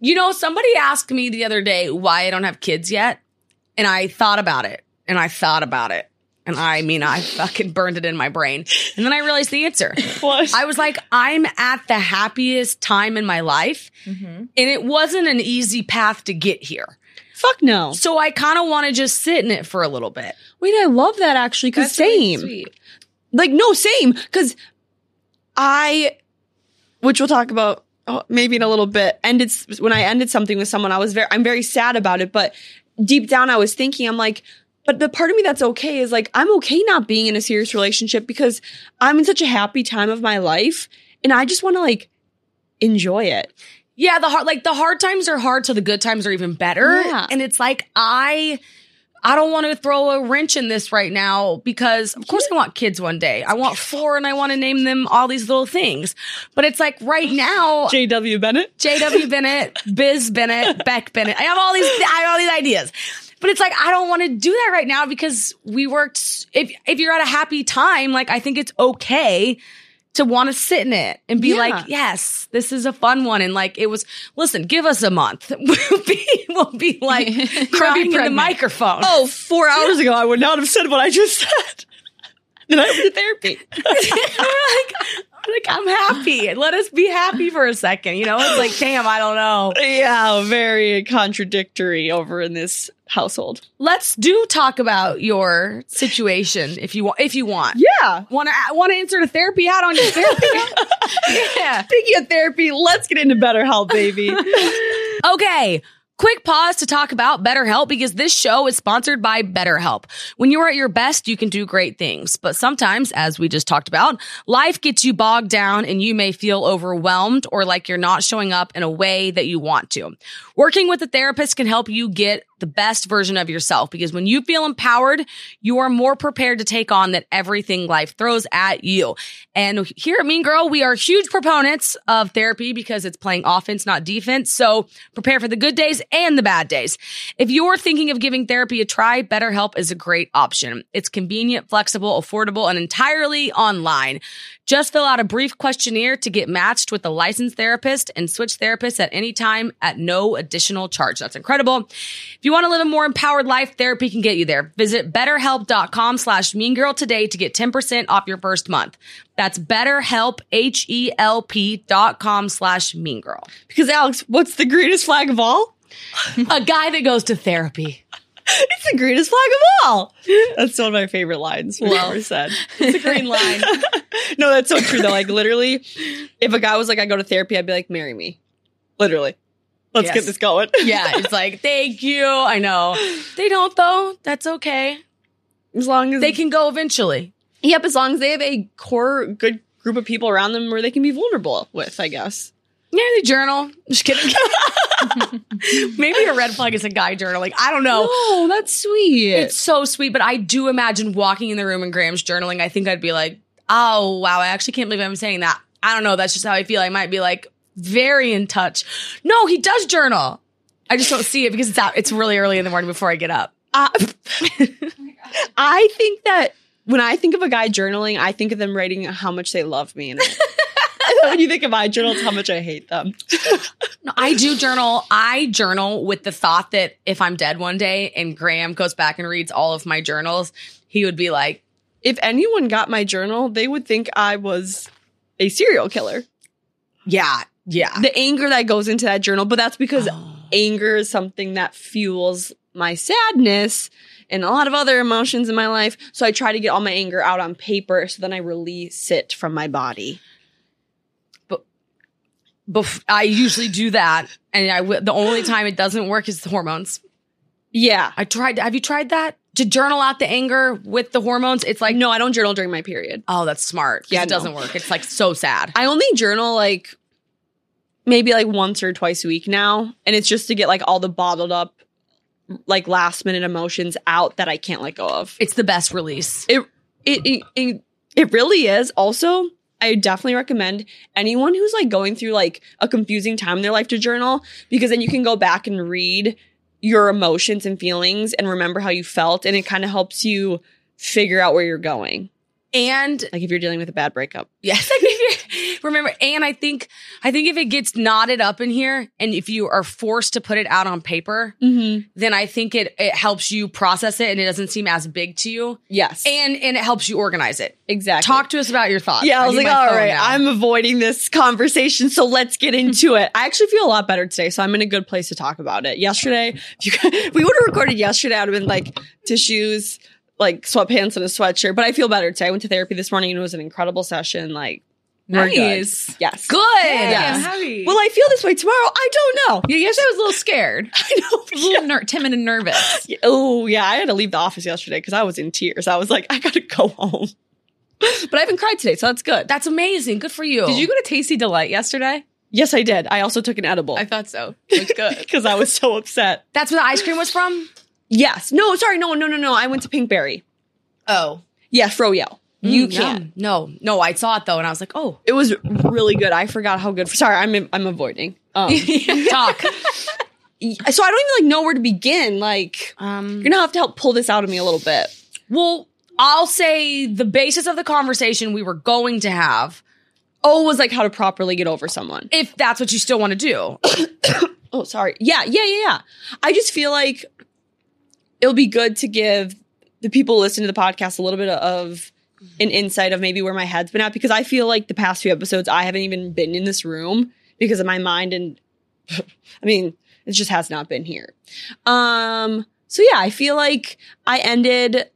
You know, somebody asked me the other day why I don't have kids yet, and I thought about it, and I thought about it, And I mean, I fucking burned it in my brain. And then I realized the answer. What? I was like, I'm at the happiest time in my life. Mm-hmm. And it wasn't an easy path to get here. Fuck no. So I kind of want to just sit in it for a little bit. Wait, I love that actually. Cause That's really same. sweet. like no same because i which we'll talk about oh, maybe in a little bit ended when i ended something with someone i was very i'm very sad about it but deep down i was thinking i'm like but the part of me that's okay is like i'm okay not being in a serious relationship because i'm in such a happy time of my life and i just want to like enjoy it Yeah, the hard like the hard times are hard, so the good times are even better. Yeah. And it's like I I don't want to throw a wrench in this right now because of course I want kids one day. I want four and I want to name them all these little things. But it's like right now jw bennett JW Bennett, Biz Bennett, Beck Bennett. I have all these I have all these ideas. But it's like I don't want to do that right now because we worked if if you're at a happy time, like I think it's okay to want to sit in it and be Yeah. like, yes, this is a fun one. And like it was listen, give us a month. We'll be we'll be like crying in the microphone. oh four hours ago i would not have said what i just said then i went to therapy like, like I'm happy. Let us be happy for a second. You know, it's like, damn, I don't know. yeah very contradictory over in this household Let's do talk about your situation if you want. If you want, yeah want to want to insert a therapy hat on your therapy. yeah. Speaking of therapy, let's get into BetterHelp, baby. Okay. Quick pause to talk about BetterHelp because this show is sponsored by BetterHelp. When you are at your best, you can do great things. But sometimes, as we just talked about, life gets you bogged down and you may feel overwhelmed or like you're not showing up in a way that you want to. Working with a therapist can help you get the best version of yourself because when you feel empowered, you are more prepared to take on that everything life throws at you. And here at Mean Girl, we are huge proponents of therapy because it's playing offense, not defense. So prepare for the good days and the bad days. If you're thinking of giving therapy a try, BetterHelp is a great option. It's convenient, flexible, affordable, and entirely online. Just fill out a brief questionnaire to get matched with a licensed therapist and switch therapists at any time at no additional charge. That's incredible. If you want to live a more empowered life, therapy can get you there. Visit betterhelp.com slash mean girl today to get 10% off your first month. That's betterhelp, H-E-L-P dot com slash mean girl. because Alex, what's the greatest flag of all? A guy that goes to therapy. It's the greenest flag of all. That's one of my favorite lines we've Well, ever said. It's a green line. no, that's so true though. Like literally, if a guy was like, I go to therapy, I'd be like, marry me. Literally. Let's Yes. get this going. yeah, it's like, thank you. I know. They don't though. That's okay. As long as They can go eventually. Yep, as long as they have a core good group of people around them where they can be vulnerable with, I guess. Yeah, they journal. Just kidding. Maybe a red flag is a guy journaling. I don't know. Oh, that's sweet. It's so sweet, but I do imagine walking in the room and Graham's journaling. I think I'd be like, oh, wow, I actually can't believe I'm saying that. I don't know. That's just how I feel. I might be like very in touch. No, he does journal. I just don't see it because it's out. It's really early in the morning before I get up. Uh, I think that when I think of a guy journaling, I think of them writing how much they love me. And when you think of my journals, how much I hate them. No, I do journal. I journal with the thought that if I'm dead one day and Graham goes back and reads all of my journals, he would be like, If anyone got my journal, they would think I was a serial killer. yeah, yeah. The anger that goes into that journal, but that's because Oh. anger is something that fuels my sadness and a lot of other emotions in my life. So I try to get all my anger out on paper so then I release it from my body. Bef- I usually do that, and I w- the only time it doesn't work is the hormones. Yeah. I tried. Have you tried that to journal out the anger with the hormones? It's like no, I don't journal during my period. Oh, that's smart. Yeah, it no. doesn't work. It's like so sad. I only journal like maybe like once or twice a week now. And it's just to get like all the bottled up, like last minute emotions out that I can't let go of. It's the best release. It, it, it, it, it really is. Also, I definitely recommend anyone who's like going through like a confusing time in their life to journal because then you can go back and read your emotions and feelings and remember how you felt. And it kind of helps you figure out where you're going. And Like if you're dealing with a bad breakup. Yes, remember, and I think I think if it gets knotted up in here, and if you are forced to put it out on paper, Mm-hmm. then I think it it helps you process it, and it doesn't seem as big to you, Yes. and and it helps you organize it. exactly. Talk to us about your thoughts. Yeah, I was like, all right, now. I'm avoiding this conversation, so let's get into it. I actually feel a lot better today, so I'm in a good place to talk about it. Yesterday, if you, if we would have recorded yesterday, I would have been like tissues, like sweatpants and a sweatshirt. But I feel better today. I went to therapy this morning and it was an incredible session. Like, we're good. Nice. Yes. good. Yes. I'm happy. Will I feel this way tomorrow? I don't know. yeah, yesterday I was a little scared. I know. A little ner- timid and nervous. Yeah. Oh yeah, I had to leave the office yesterday because I was in tears. I was like, I gotta go home. but I haven't cried today, so that's good. That's amazing. Good for you. Did you go to Tasti D-Lite yesterday? yes, I did. I also took an edible I thought so. It was good. because I was so upset. That's where the ice cream was from. Yes. No, sorry. No, no, no, no. I went to Pinkberry. Oh, Yeah, Froyo. You Mm, can't. yum. No, no. I saw it though, and I was like, oh, It was really good. I forgot how good. Sorry, I'm I'm avoiding. Um, talk. so I don't even like know where to begin. Like Um, you're gonna have to help pull this out of me a little bit. well, I'll say the basis of the conversation we were going to have, Oh, was like how to properly get over someone. if that's what you still want to do. Oh, sorry. Yeah, yeah, yeah, yeah. I just feel like it'll be good to give the people listening to the podcast a little bit of an insight of maybe where my head's been at because I feel like the past few episodes I haven't even been in this room because of my mind and I mean, it just has not been here. Um so yeah, I feel like I ended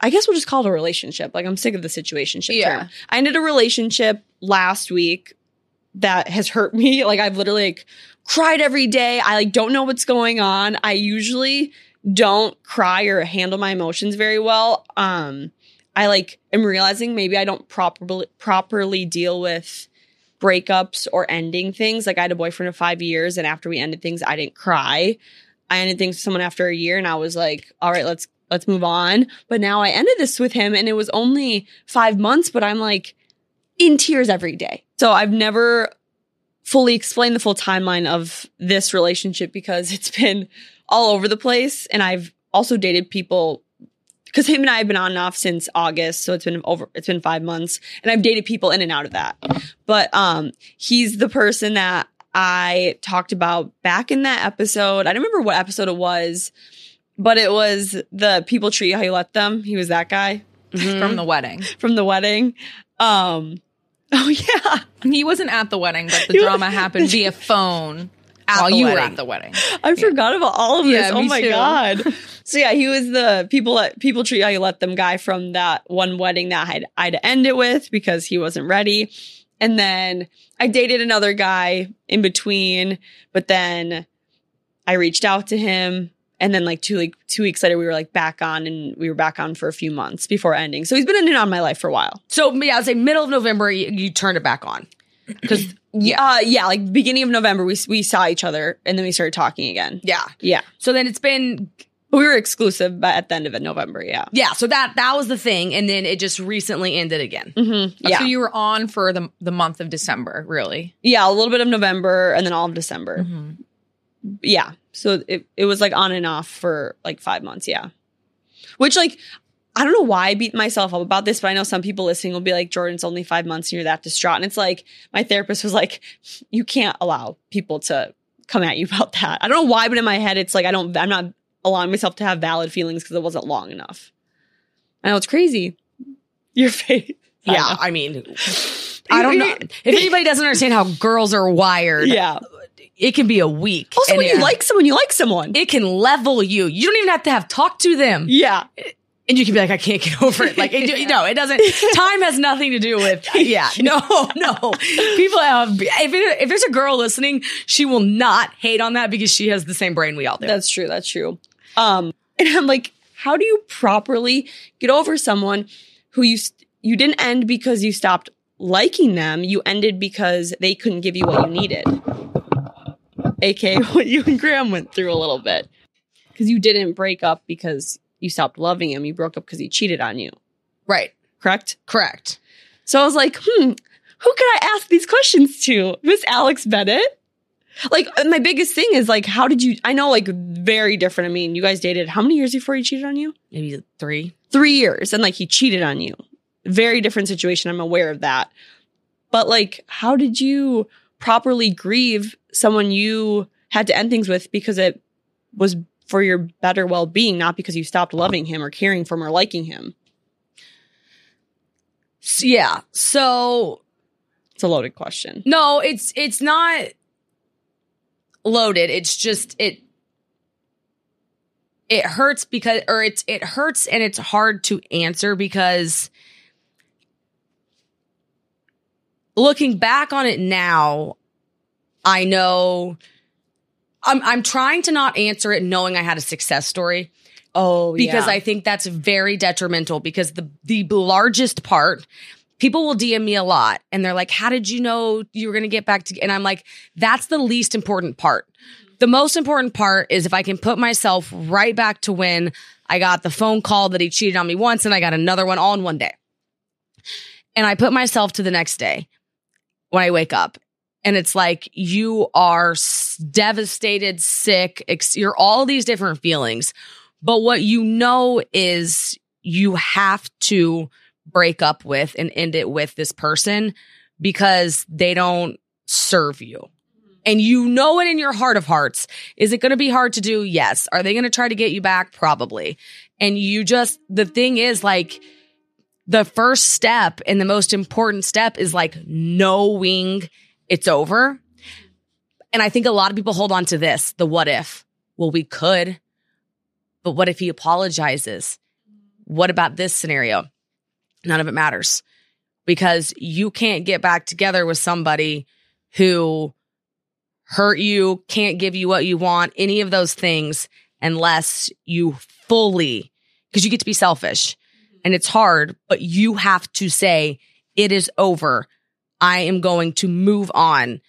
I guess we'll just call it a relationship. Like I'm sick of the situation Yeah. term. I ended a relationship last week that has hurt me. Like I've literally like cried every day. I like don't know what's going on. I usually don't cry or handle my emotions very well. Um I like am realizing maybe I don't properly properly deal with breakups or ending things. Like I had a boyfriend of 5 years and after we ended things I didn't cry. I ended things with someone after a year and I was like, all right, let's let's move on. But now I ended this with him and it was only 5 months, but I'm like in tears every day. So I've never fully explained the full timeline of this relationship because it's been all over the place. And I've also dated people because him and I have been on and off since August. So it's been over, it's been five months and I've dated people in and out of that. But, um, he's the person that I talked about back in that episode. I don't remember what episode it was, but it was the people treat you how you let them. He was that guy From the wedding. from the wedding. Um, oh yeah. He wasn't at the wedding, but the He was- drama happened via phone At while the you were wedding. at the wedding. I forgot about all of this. Yeah, oh my too. god. So yeah, he was the people that people treat how you let them guy from that one wedding that I had I had to end it with because he wasn't ready. And then I dated another guy in between, but then I reached out to him and then like two like two weeks later we were like back on and we were back on for a few months before ending. So he's been in and on my life for a while. So yeah, I'd say middle of November you, you turned it back on because Yeah, uh, yeah, like beginning of November we we saw each other and then we started talking again. yeah. Yeah. So then it's been we were exclusive but at the end of it November, yeah. yeah. So that that was the thing, and then it just recently ended again. Mm-hmm. Yeah. So you were on for the the month of December, really. yeah, a little bit of November and then all of December. Mm-hmm. Yeah. So it, it was like on and off for like five months. Yeah. Which like, I don't know why I beat myself up about this, but I know some people listening will be like, Jordyn's only five months and you're that distraught. And it's like, my therapist was like, you can't allow people to come at you about that. I don't know why, but in my head, it's like, I don't, I'm not allowing myself to have valid feelings because it wasn't long enough. I know it's crazy. Your face. Yeah, know. I mean, I don't know if anybody doesn't understand how girls are wired. Yeah. it can be a week. Also, and when you it- like someone, you like someone. it can level you. You don't even have to have talked to them, yeah. And you can be like, I can't get over it. Like, it, no, it doesn't. Time has nothing to do with. Yeah, no, no. People have. If it, if there's a girl listening, she will not hate on that because she has the same brain we all do. That's true. That's true. Um, and I'm like, how do you properly get over someone who you you didn't end because you stopped liking them? You ended because they couldn't give you what you needed, aka what you and Graham went through a little bit. Because you didn't break up because you stopped loving him. You broke up because he cheated on you. right. Correct. Correct. So I was like, hmm, who could I ask these questions to? Miss Alex Bennett? Like, uh, my biggest thing is like, how did you, I know like very different. I mean, you guys dated how many years before he cheated on you? Maybe three. Three years. And like, he cheated on you. very different situation. I'm aware of that. But like, how did you properly grieve someone you had to end things with because it was for your better well being, not because you stopped loving him or caring for him or liking him? So, yeah. So It's a loaded question. no, it's it's not loaded. It's just it it hurts because or it's it hurts and it's hard to answer because looking back on it now, I know I'm I'm trying to not answer it knowing I had a success story Oh, because I think that's very detrimental because the the largest part people will DM me a lot and they're like how did you know you were going to get back to and I'm like that's the least important part. The most important part is if I can put myself right back to when I got the phone call that he cheated on me once and I got another one all in one day. And I put myself to the next day when I wake up and it's like you are devastated, sick, ex- you're all these different feelings. But what you know is you have to break up with and end it with this person because they don't serve you. And you know it in your heart of hearts. Is it going to be hard to do? Yes. Are they going to try to get you back? Probably. And you just, the thing is like, the first step and the most important step is like knowing it's over. And I think a lot of people hold on to this the what if. Well, we could, but what if he apologizes? What about this scenario? None of it matters because you can't get back together with somebody who hurt you, can't give you what you want, any of those things, unless you fully, because you get to be selfish and it's hard, but you have to say, it is over. I am going to move on.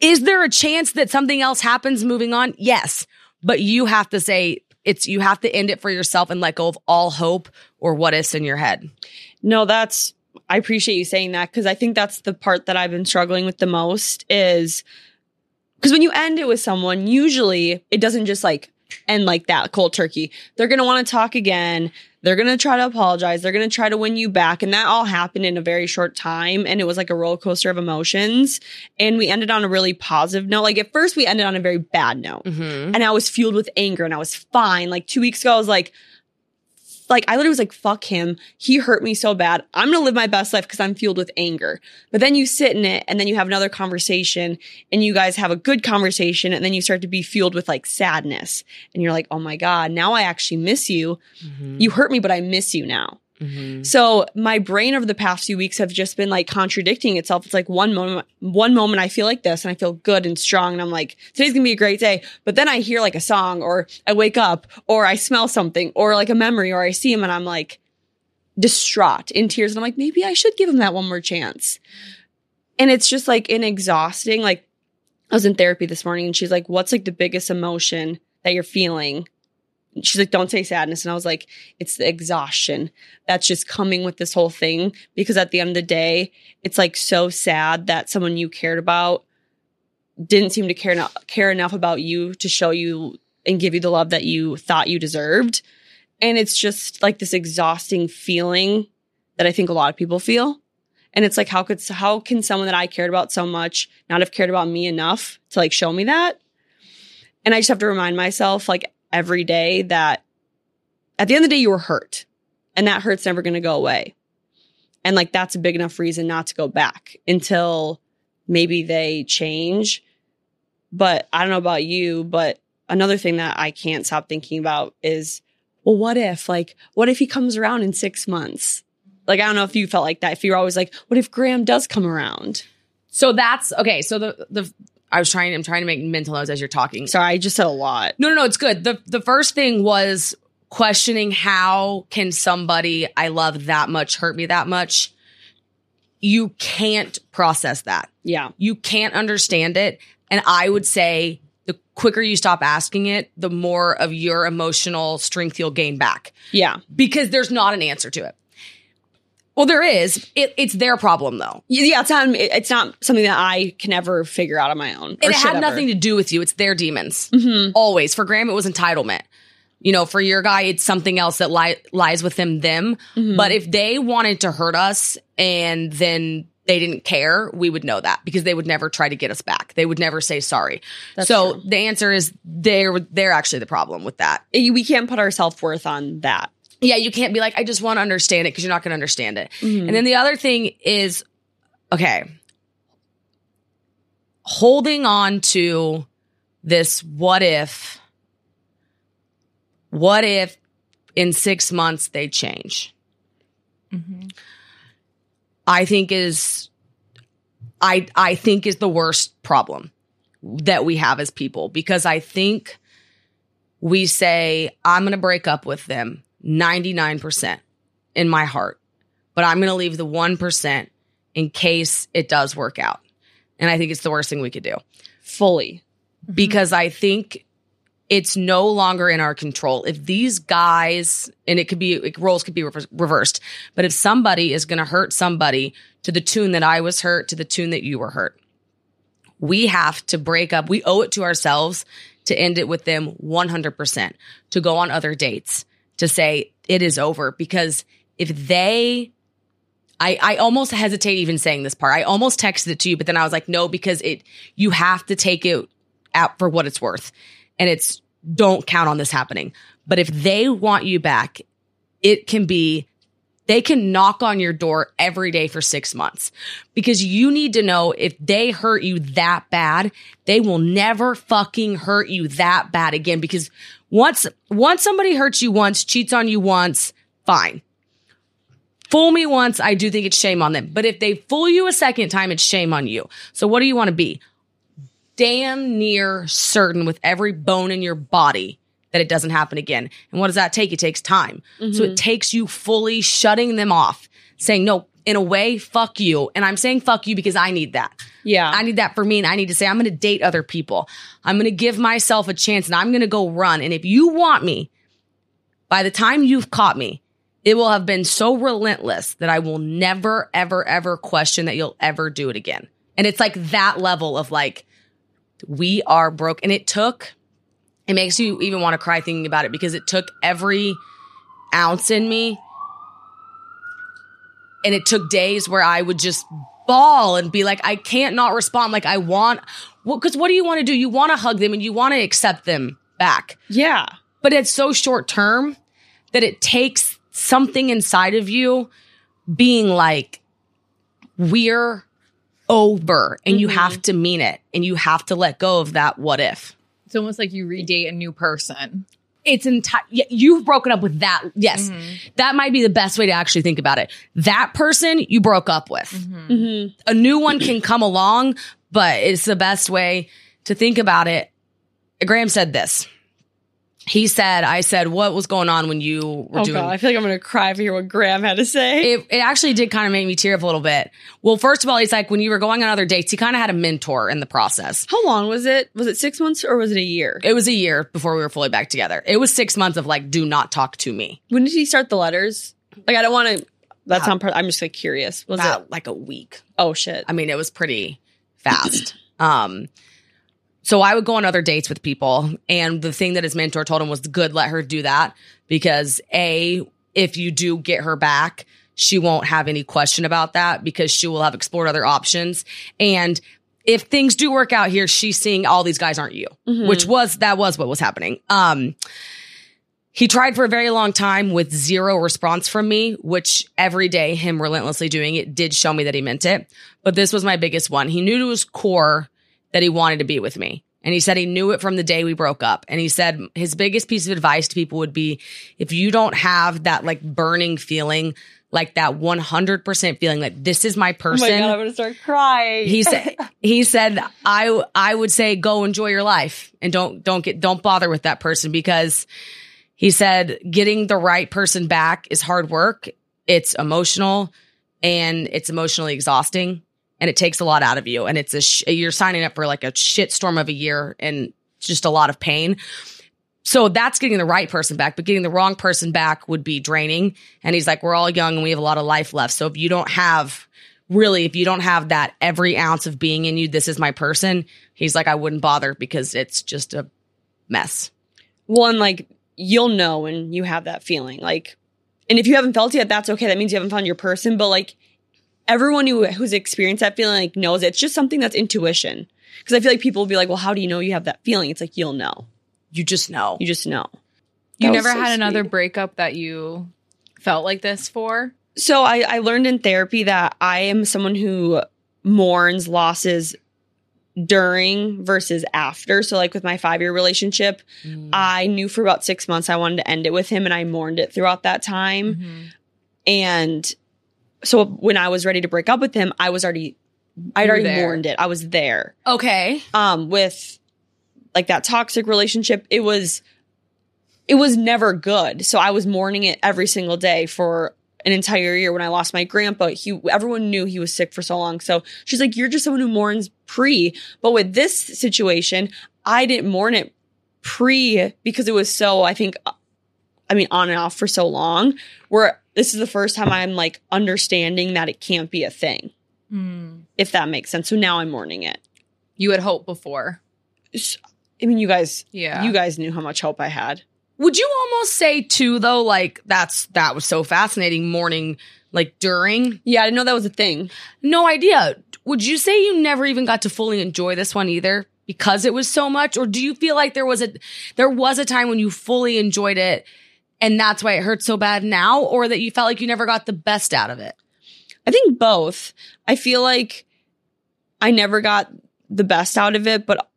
Is there a chance that something else happens moving on? Yes. But you have to say it's you have to end it for yourself and let go of all hope or what ifs in your head. No, that's I appreciate you saying that because I think that's the part that I've been struggling with the most is because when you end it with someone, usually it doesn't just like end like that cold turkey. They're going to want to talk again. They're going to try to apologize. They're going to try to win you back. And that all happened in a very short time. And it was like a roller coaster of emotions. And we ended on a really positive note. Like at first, we ended on a very bad note. Mm-hmm. And I was fueled with anger and I was fine. Like two weeks ago, I was like, like I literally was like, fuck him. He hurt me so bad. I'm gonna live my best life because I'm fueled with anger. But then you sit in it and then you have another conversation and you guys have a good conversation and then you start to be fueled with like sadness. And you're like, oh my God, now I actually miss you. Mm-hmm. You hurt me, but I miss you now. Mm-hmm. So my brain over the past few weeks have just been like contradicting itself. It's like one moment, one moment I feel like this and I feel good and strong. And I'm like, today's gonna be a great day. But then I hear like a song or I wake up or I smell something or like a memory or I see him and I'm like distraught in tears. And I'm like, maybe I should give him that one more chance. And it's just like an exhausting, like I was in therapy this morning and she's like, what's like the biggest emotion that you're feeling? She's like, don't say sadness. And I was like, it's the exhaustion that's just coming with this whole thing. Because at the end of the day, it's like so sad that someone you cared about didn't seem to care, enough care enough about you to show you and give you the love that you thought you deserved. And it's just like this exhausting feeling that I think a lot of people feel. And it's like, how could, how can someone that I cared about so much not have cared about me enough to like show me that? And I just have to remind myself like every day that at the end of the day, you were hurt and that hurt's never going to go away. And like, that's a big enough reason not to go back until maybe they change. But I don't know about you, but another thing that I can't stop thinking about is, well, what if, like, what if he comes around in six months? Like, I don't know if you felt like that. If you're always like, what if Graham does come around? So that's okay. So the the I was trying. I'm trying to make mental notes as you're talking. Sorry, I just said a lot. No, no, no. It's good. the The first thing was questioning how can somebody I love that much hurt me that much. You can't process that. Yeah. You can't understand it. And I would say the quicker you stop asking it, the more of your emotional strength you'll gain back Yeah. because there's not an answer to it. Well, there is. It, it's their problem though. Yeah, it's not, it's not something that I can ever figure out on my own. It had nothing to do with you. It's their demons. Always. For Graham, it was entitlement. You know, for your guy, it's something else that li- lies within them. Mhm. But if they wanted to hurt us and then they didn't care, we would know that because they would never try to get us back. They would never say sorry. That's so true. the answer is they're they're actually the problem with that. Eh, we can't put our self worth on that. Yeah, you can't be like, I just want to understand it because you're not going to understand it. Mhm. And then the other thing is, okay, holding on to this what if, what if in six months they change? Mhm. I think is, I, I think is the worst problem that we have as people because I think we say, I'm going to break up with them 99% in my heart, but I'm going to leave the 1% in case it does work out. And I think it's the worst thing we could do fully. Mm-hmm. because I think it's no longer in our control. If these guys, and it could be, like, roles could be rever- reversed, but if somebody is going to hurt somebody to the tune that I was hurt, to the tune that you were hurt, we have to break up. We owe it to ourselves to end it with them 100%, to go on other dates, to say it is over. Because if they, I, I almost hesitate even saying this part. I almost texted it to you, but then I was like, no, because it, you have to take it out for what it's worth. And it's, don't count on this happening. But if they want you back, it can be, they can knock on your door every day for six months because you need to know if they hurt you that bad, they will never fucking hurt you that bad again. Because once, once somebody hurts you once, cheats on you once, fine. Fool me once, I do think it's shame on them. But if they fool you a second time, it's shame on you. So what do you want to be? Damn near certain with every bone in your body that it doesn't happen again. And what does that take? It takes time. So it mm-hmm. takes you fully shutting them off, saying, no, in a way, fuck you. And I'm saying fuck you because I need that. Yeah. I need that for me. And I need to say, I'm going to date other people. I'm going to give myself a chance and I'm going to go run. And if you want me, by the time you've caught me, it will have been so relentless that I will never, ever, ever question that you'll ever do it again. And it's like that level of like, we are broke. And it took, it makes you even want to cry thinking about it because it took every ounce in me. And it took days where I would just bawl and be like, I can't not respond. Like, I want, cause what do you want to do? You want to hug them and you want to accept them back. yeah. But it's so short term that it takes something inside of you being like, we're over and you mm-hmm. have to mean it and you have to let go of that what if. It's almost like you redate a new person. It's entire, you've broken up with that. Yes. That might be the best way to actually think about it. That person you broke up with. hmm A new one can come along, but it's the best way to think about it. Graham said this. He said, I said, what was going on when you were Oh doing god, I feel like I'm gonna cry if I hear what Graham had to say. it, it actually did kind of make me tear up a little bit. Well, first of all, he's like, when you were going on other dates, he kind of had a mentor in the process. How long was it? Was it six months or was it a year? It was a year before we were fully back together. It was six months of like, do not talk to me. When did he start the letters? Like I don't want to. That's not part. I'm just like curious. Was it? like a week. Oh shit. I mean, it was pretty fast. um, so I would go on other dates with people, and the thing that his mentor told him was good, let her do that because a if you do get her back, she won't have any question about that because she will have explored other options. And if things do work out here, she's seeing all these guys aren't you, Mhm. which was that was what was happening. Um, he tried for a very long time with zero response from me, which every day him relentlessly doing it did show me that he meant it. But this was my biggest one. He knew to his core that he wanted to be with me. And he said he knew it from the day we broke up. And he said his biggest piece of advice to people would be if you don't have that like burning feeling, like that 100% feeling like this is my person. Oh my god, I'm gonna start crying. he said he said I I would say go enjoy your life and don't don't get don't bother with that person because he said getting the right person back is hard work. It's emotional and it's emotionally exhausting and it takes a lot out of you and it's a sh- you're signing up for like a shit storm of a year and just a lot of pain. So that's getting the right person back, but getting the wrong person back would be draining. And he's like, we're all young and we have a lot of life left. So if you don't have really, if you don't have that every ounce of being in you, this is my person. He's like, I wouldn't bother because it's just a mess. Well, and like you'll know when you have that feeling. Like, and if you haven't felt it yet, that's okay. That means you haven't found your person. But like, everyone who who's experienced that feeling like knows it. it's just something that's intuition. Because I feel like people will be like, "Well, how do you know you have that feeling?" It's like you'll know. You just know. You just know. You That was never so had another breakup that you felt like this for? So I, I learned in therapy that I am someone who mourns losses during versus after. So like with my five year relationship, Mm. I knew for about six months I wanted to end it with him and I mourned it throughout that time. Mm-hmm. And so when I was ready to break up with him, I was already I'd already there. mourned it. I was there. okay. Um with like that toxic relationship, it was it was never good. So I was mourning it every single day for an entire year when I lost my grandpa. He everyone knew he was sick for so long. So she's like, You're just someone who mourns pre. But with this situation, I didn't mourn it pre because it was so, I think I mean, on and off for so long, where this is the first time I'm like understanding that it can't be a thing, Mm. if that makes sense. So now I'm mourning it. You had hope before. I mean, you guys, Yeah. you guys knew how much hope I had. Would you almost say too though, like that's that was so fascinating mourning, like during? Yeah, I didn't know that was a thing. No idea. Would you say you never even got to fully enjoy this one either? Because it was so much? Or do you feel like there was a there was a time when you fully enjoyed it and that's why it hurts so bad now? Or that you felt like you never got the best out of it? I think both. I feel like I never got the best out of it, but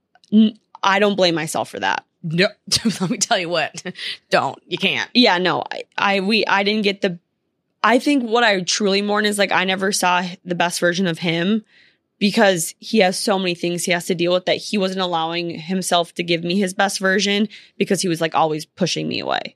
I don't blame myself for that. No, let me tell you what. Don't. You can't. Yeah, no, I, I we I didn't get the. I think what I truly mourn is like I never saw the best version of him because he has so many things he has to deal with that he wasn't allowing himself to give me his best version because he was like always pushing me away.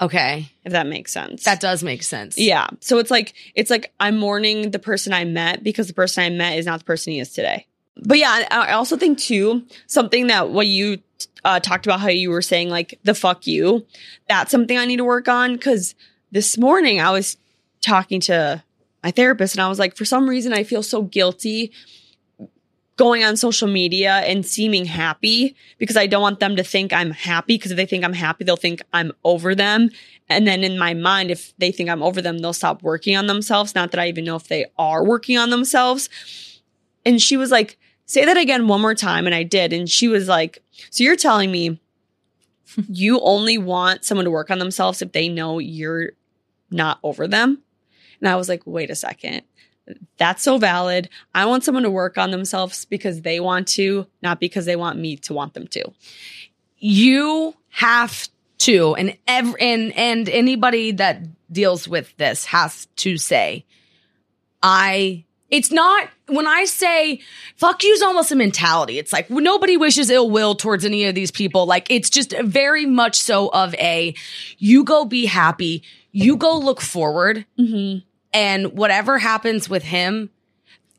Okay. If that makes sense. That does make sense. yeah. So it's like it's like I'm mourning the person I met because the person I met is not the person he is today. But yeah, I also think too something that what you uh, talked about how you were saying like the fuck you. That's something I need to work on because this morning I was talking to my therapist and I was like, for some reason I feel so guilty going on social media and seeming happy because I don't want them to think I'm happy because if they think I'm happy, they'll think I'm over them. And then in my mind, if they think I'm over them, they'll stop working on themselves. Not that I even know if they are working on themselves. And she was like, say that again one more time. And I did. And she was like, so you're telling me you only want someone to work on themselves if they know you're not over them? And I was like, wait a second. That's so valid. I want someone to work on themselves because they want to, not because they want me to want them to. you have to and every, and and anybody that deals with this has to say i it's not when i say fuck you's almost a mentality it's like nobody wishes ill will towards any of these people like it's just very much so of a you go be happy you go look forward Mm-hmm. And whatever happens with him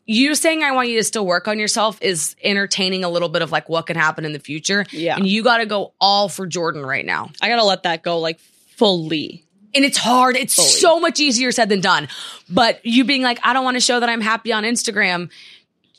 you saying i want you to still work on yourself is entertaining a little bit of like what can happen in the future Yeah. and you got to go all for jordyn right now I gotta let that go like fully. and it's hard it's Fully. so much easier said than done but you being like i don't want to show that i'm happy on instagram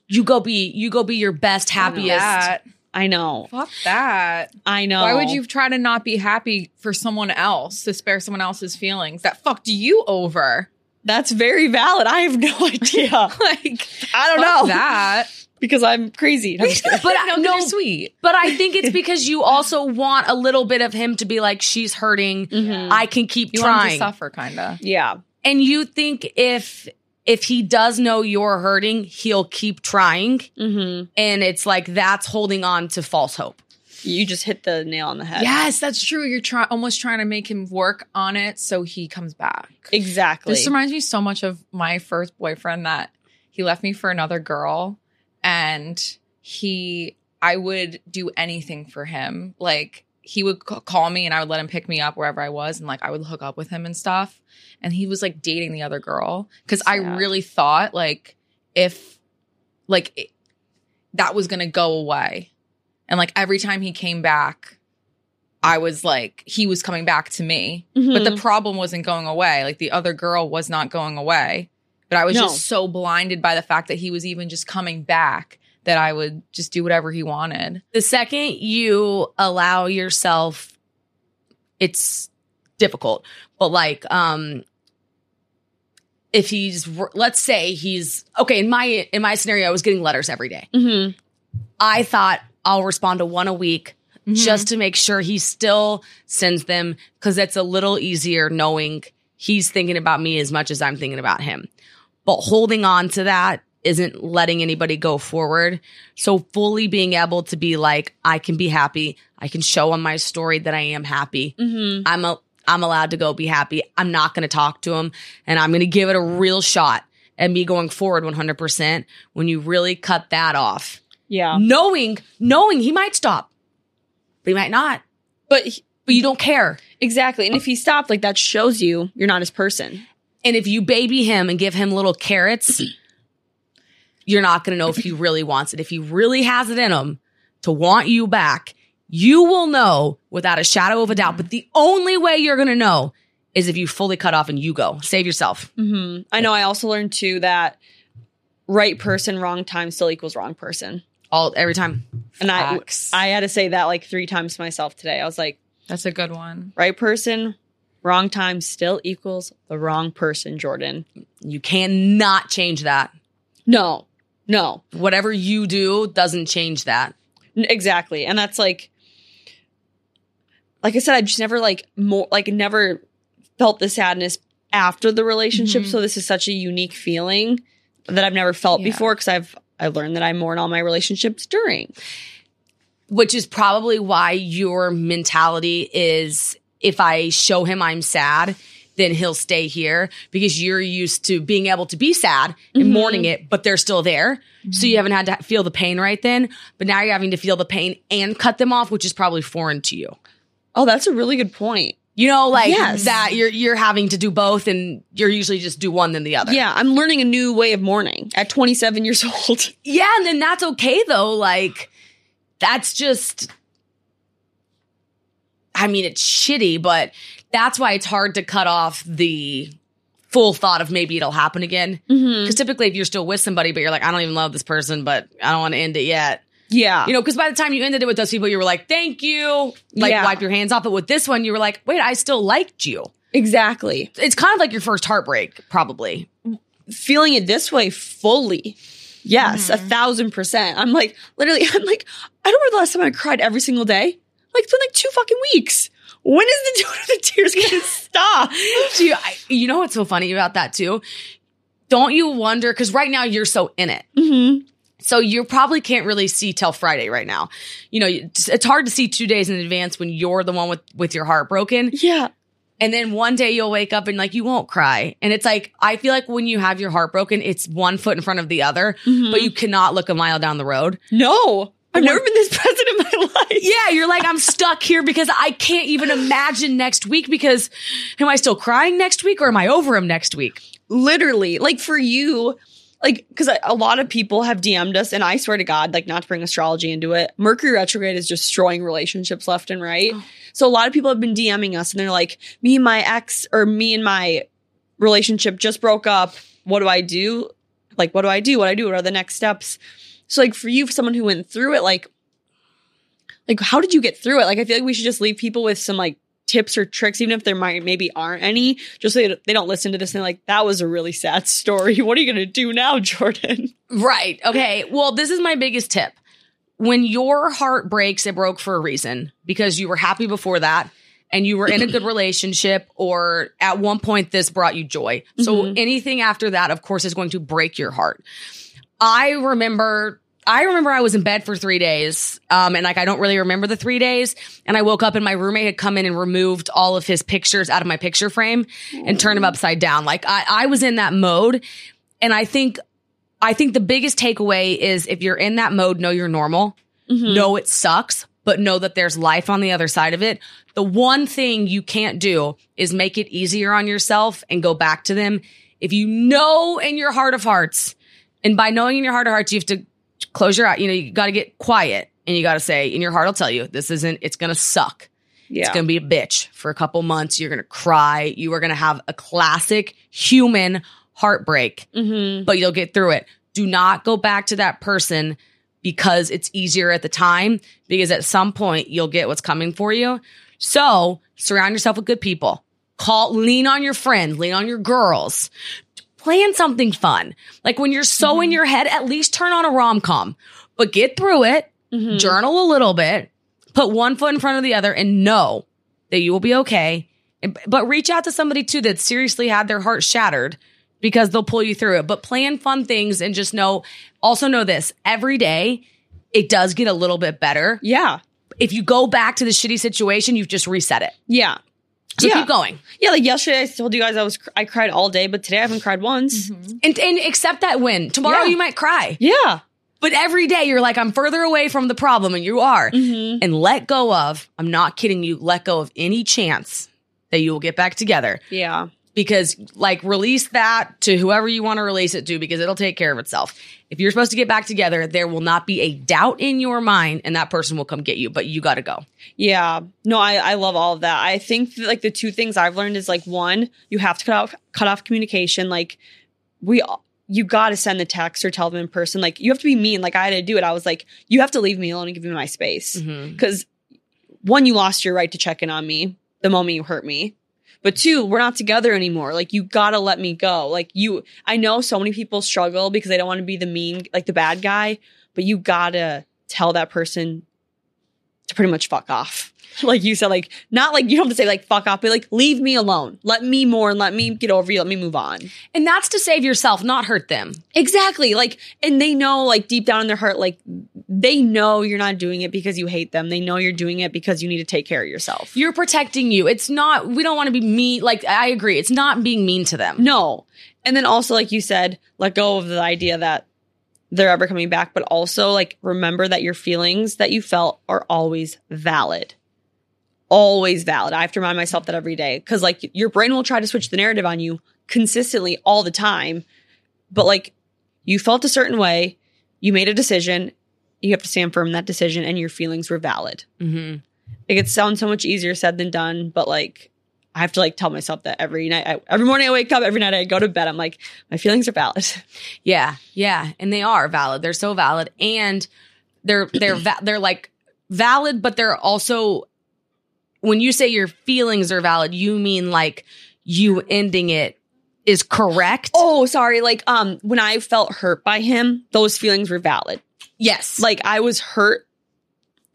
you go be you go be your best happiest That. I know. Fuck that. I know. Why would you try to not be happy for someone else to spare someone else's feelings that fucked you over? That's very valid. I have no idea. Like, I don't know. that. because I'm crazy. I'm but I no, no, you're sweet. but i think it's because you also want a little bit of him to be like she's hurting Mhm. i can keep You trying to suffer, kind of. yeah. and you think if if he does know you're hurting he'll keep trying Mm-hmm. and it's like that's holding on to false hope You just hit the nail on the head. Yes, that's true. You're try- almost trying to make him work on it so he comes back. Exactly. This reminds me so much of my first boyfriend that he left me for another girl and he I would do anything for him. Like he would c- call me and I would let him pick me up wherever I was and like I would hook up with him and stuff. And he was like dating the other girl cuz I really thought like if like it, that was going to go away. And like every time he came back I was like he was coming back to me. But Mm-hmm. the problem wasn't going away. Like the other girl was not going away. But I was No. just so blinded by the fact that he was even just coming back that I would just do whatever he wanted. the second you allow yourself it's difficult. But like, um, if he's, let's say he's okay in my in my scenario, I was getting letters every day. Mm-hmm. I thought I'll respond to one a week Mm-hmm. just to make sure he still sends them because it's a little easier knowing he's thinking about me as much as I'm thinking about him. But holding on to that isn't letting anybody go forward. So fully being able to be like, I can be happy. I can show on my story that I am happy. Mm-hmm. I'm a, I'm allowed to go be happy. I'm not going to talk to him and I'm going to give it a real shot and be going forward 100% when you really cut that off. Yeah. Knowing, knowing he might stop, but he might not, But he- but you don't care. exactly. And if he stopped, like that shows you you're not his person. And if you baby him and give him little carrots, you're not going to know if he really wants it. If he really has it in him to want you back, you will know without a shadow of a doubt. But the only way you're going to know is if you fully cut off and you go. Save yourself. Mm-hmm. I know. I also learned too that right person, wrong time still equals wrong person. All every time. And Facts. I, I had to say that like three times to myself today. I was like, That's a good one. right person, wrong time still equals the wrong person, Jordyn. You cannot change that. No, no, Whatever you do doesn't change that. Exactly. And that's like, like I said, I just never like more, like never felt the sadness after the relationship. Mhm. So this is such a unique feeling that I've never felt Yeah. before because I've, I've learned that I mourn all my relationships during. which is probably why your mentality is if I show him I'm sad, then he'll stay here because you're used to being able to be sad and Mhm. mourning it, but they're still there. So you haven't had to feel the pain right then, but now you're having to feel the pain and cut them off, which is probably foreign to you. Oh, that's a really good point. You know, like Yes. that you're you're having to do both and you're usually just do one then the other. Yeah, I'm learning a new way of mourning at 27 years old. Yeah, and then that's okay though. Like that's just I mean, it's shitty, but that's why it's hard to cut off the full thought of maybe it'll happen again. Mm-hmm. Because typically if you're still with somebody, but you're like, I don't even love this person, but I don't want to end it yet. Yeah. You know, because by the time you ended it with those people, you were like, thank you. Like Yeah. wipe your hands off. But with this one, you were like, wait, I still liked you. exactly. It's kind of like your first heartbreak, probably. Feeling it this way fully. Yes, a thousand percent. I'm like, literally, I'm like, I don't remember the last time I cried every single day. Like, it's been like two fucking weeks. When is the, the tears gonna stop? Do you, I, you know what's so funny about that too? Don't you wonder? Because right now you're so in it. Mm-hmm. So you probably can't really see till Friday right now. You know, it's hard to see two days in advance when you're the one with, with your heart broken. Yeah. And then one day you'll wake up and like you won't cry. And it's like, I feel like when you have your heart broken, it's one foot in front of the other, Mhm. but you cannot look a mile down the road. No, I've never been this present in my life. Yeah, you're like, I'm stuck here because I can't even imagine next week because am I still crying next week or am I over him next week? literally like for you like because a lot of people have dm'd us and i swear to god like not to bring astrology into it mercury retrograde is destroying relationships left and right. Oh. so a lot of people have been dming us and they're like me and my ex or me and my relationship just broke up. What do i do? Like what do i do? What do i do? What are the next steps? So like for you for someone who went through it like like how did you get through it? Like i feel like we should just leave people with some like tips or tricks even if there might maybe aren't any just so they, don't listen to this and they're like that was a really sad story what are you gonna do now jordyn Right. Okay. Well, this is my biggest tip. When your heart breaks, it broke for a reason because you were happy before that and you were in a good relationship or at one point this brought you joy. So Mhm. anything after that, of course, is going to break your heart. I remember I remember I was in bed for three days. Um, and like I don't really remember the three days. And I woke up and my roommate had come in and removed all of his pictures out of my picture frame and turned them upside down. Like I, I was in that mode. And I think I think the biggest takeaway is if you're in that mode, know you're normal. Mhm. Know it sucks, but know that there's life on the other side of it. The one thing you can't do is make it easier on yourself and go back to them. If you know in your heart of hearts, and by knowing in your heart of hearts, you have to close your eye. You know, you got to get quiet and you got to say, in your heart, I'll tell you, this isn't, it's going to suck. yeah It's going to be a bitch for a couple months. You're going to cry. You are going to have a classic human heartbreak mm-hmm. but you'll get through it. Do not go back to that person because it's easier at the time, because at some point you'll get what's coming for you. So surround yourself with good people. Call, lean on your friends, lean on your girls. Plan something fun. Like when you're so in your head, at least turn on a rom com, but get through it, Mhm. journal a little bit, put one foot in front of the other and know that you will be okay. But reach out to somebody too that seriously had their heart shattered because they'll pull you through it. But plan fun things and just know, also know this every day, it does get a little bit better. Yeah. If you go back to the shitty situation, you've just reset it. Yeah. So Yeah. keep going Yeah. Like yesterday, I told you guys I was I cried all day, but today I haven't cried once. and, and accept that win. Tomorrow Yeah. you might cry, Yeah. but every day you're like, I'm further away from the problem and you are. Mm-hmm. And let go of, I'm not kidding you, let go of any chance that you will get back together. Yeah. Because like release that to whoever you want to release it to because it'll take care of itself. If you're supposed to get back together, there will not be a doubt in your mind and that person will come get you, but you got to go. Yeah. No, I, I love all of that. I think that, like the two things I've learned is like one, you have to cut off cut off communication. Like we all- you got to send the text or tell them in person. Like you have to be mean. Like I had to do it. I was like, you have to leave me alone and give me my space. Mm-hmm. Because one, you lost your right to check in on me the moment you hurt me. But two, we're not together anymore. Like you gotta let me go. Like you, I know so many people struggle because they don't want to be the mean, like the bad guy, but you gotta tell that person to pretty much fuck off. Like you said, like not like you don't have to say like fuck off, but like leave me alone. Let me mourn. Let me get over you. Let me move on. And that's to save yourself, not hurt them. Exactly. Like, and they know, like, deep down in their heart, like, they know you're not doing it because you hate them. They know you're doing it because you need to take care of yourself. You're protecting you. It's not, we don't want to be mean. Like, I agree. It's not being mean to them. no. And then also, like you said, let go of the idea that they're ever coming back, but also, like, remember that your feelings that you felt are always valid. Always valid. I have to remind myself that every day because, like, your brain will try to switch the narrative on you consistently all the time. But, like, you felt a certain way, you made a decision, you have to stand firm in that decision, and your feelings were valid. Mm-hmm. Like, it sounds so much easier said than done, but, like, I have to like tell myself that every night, I, every morning I wake up, every night I go to bed, I'm like, my feelings are valid. Yeah, yeah, and they are valid. They're so valid, and they're they're va- they're like valid, but they're also when you say your feelings are valid, you mean like you ending it is correct. Oh, sorry. Like, um, when I felt hurt by him, those feelings were valid. Yes, Like, I was hurt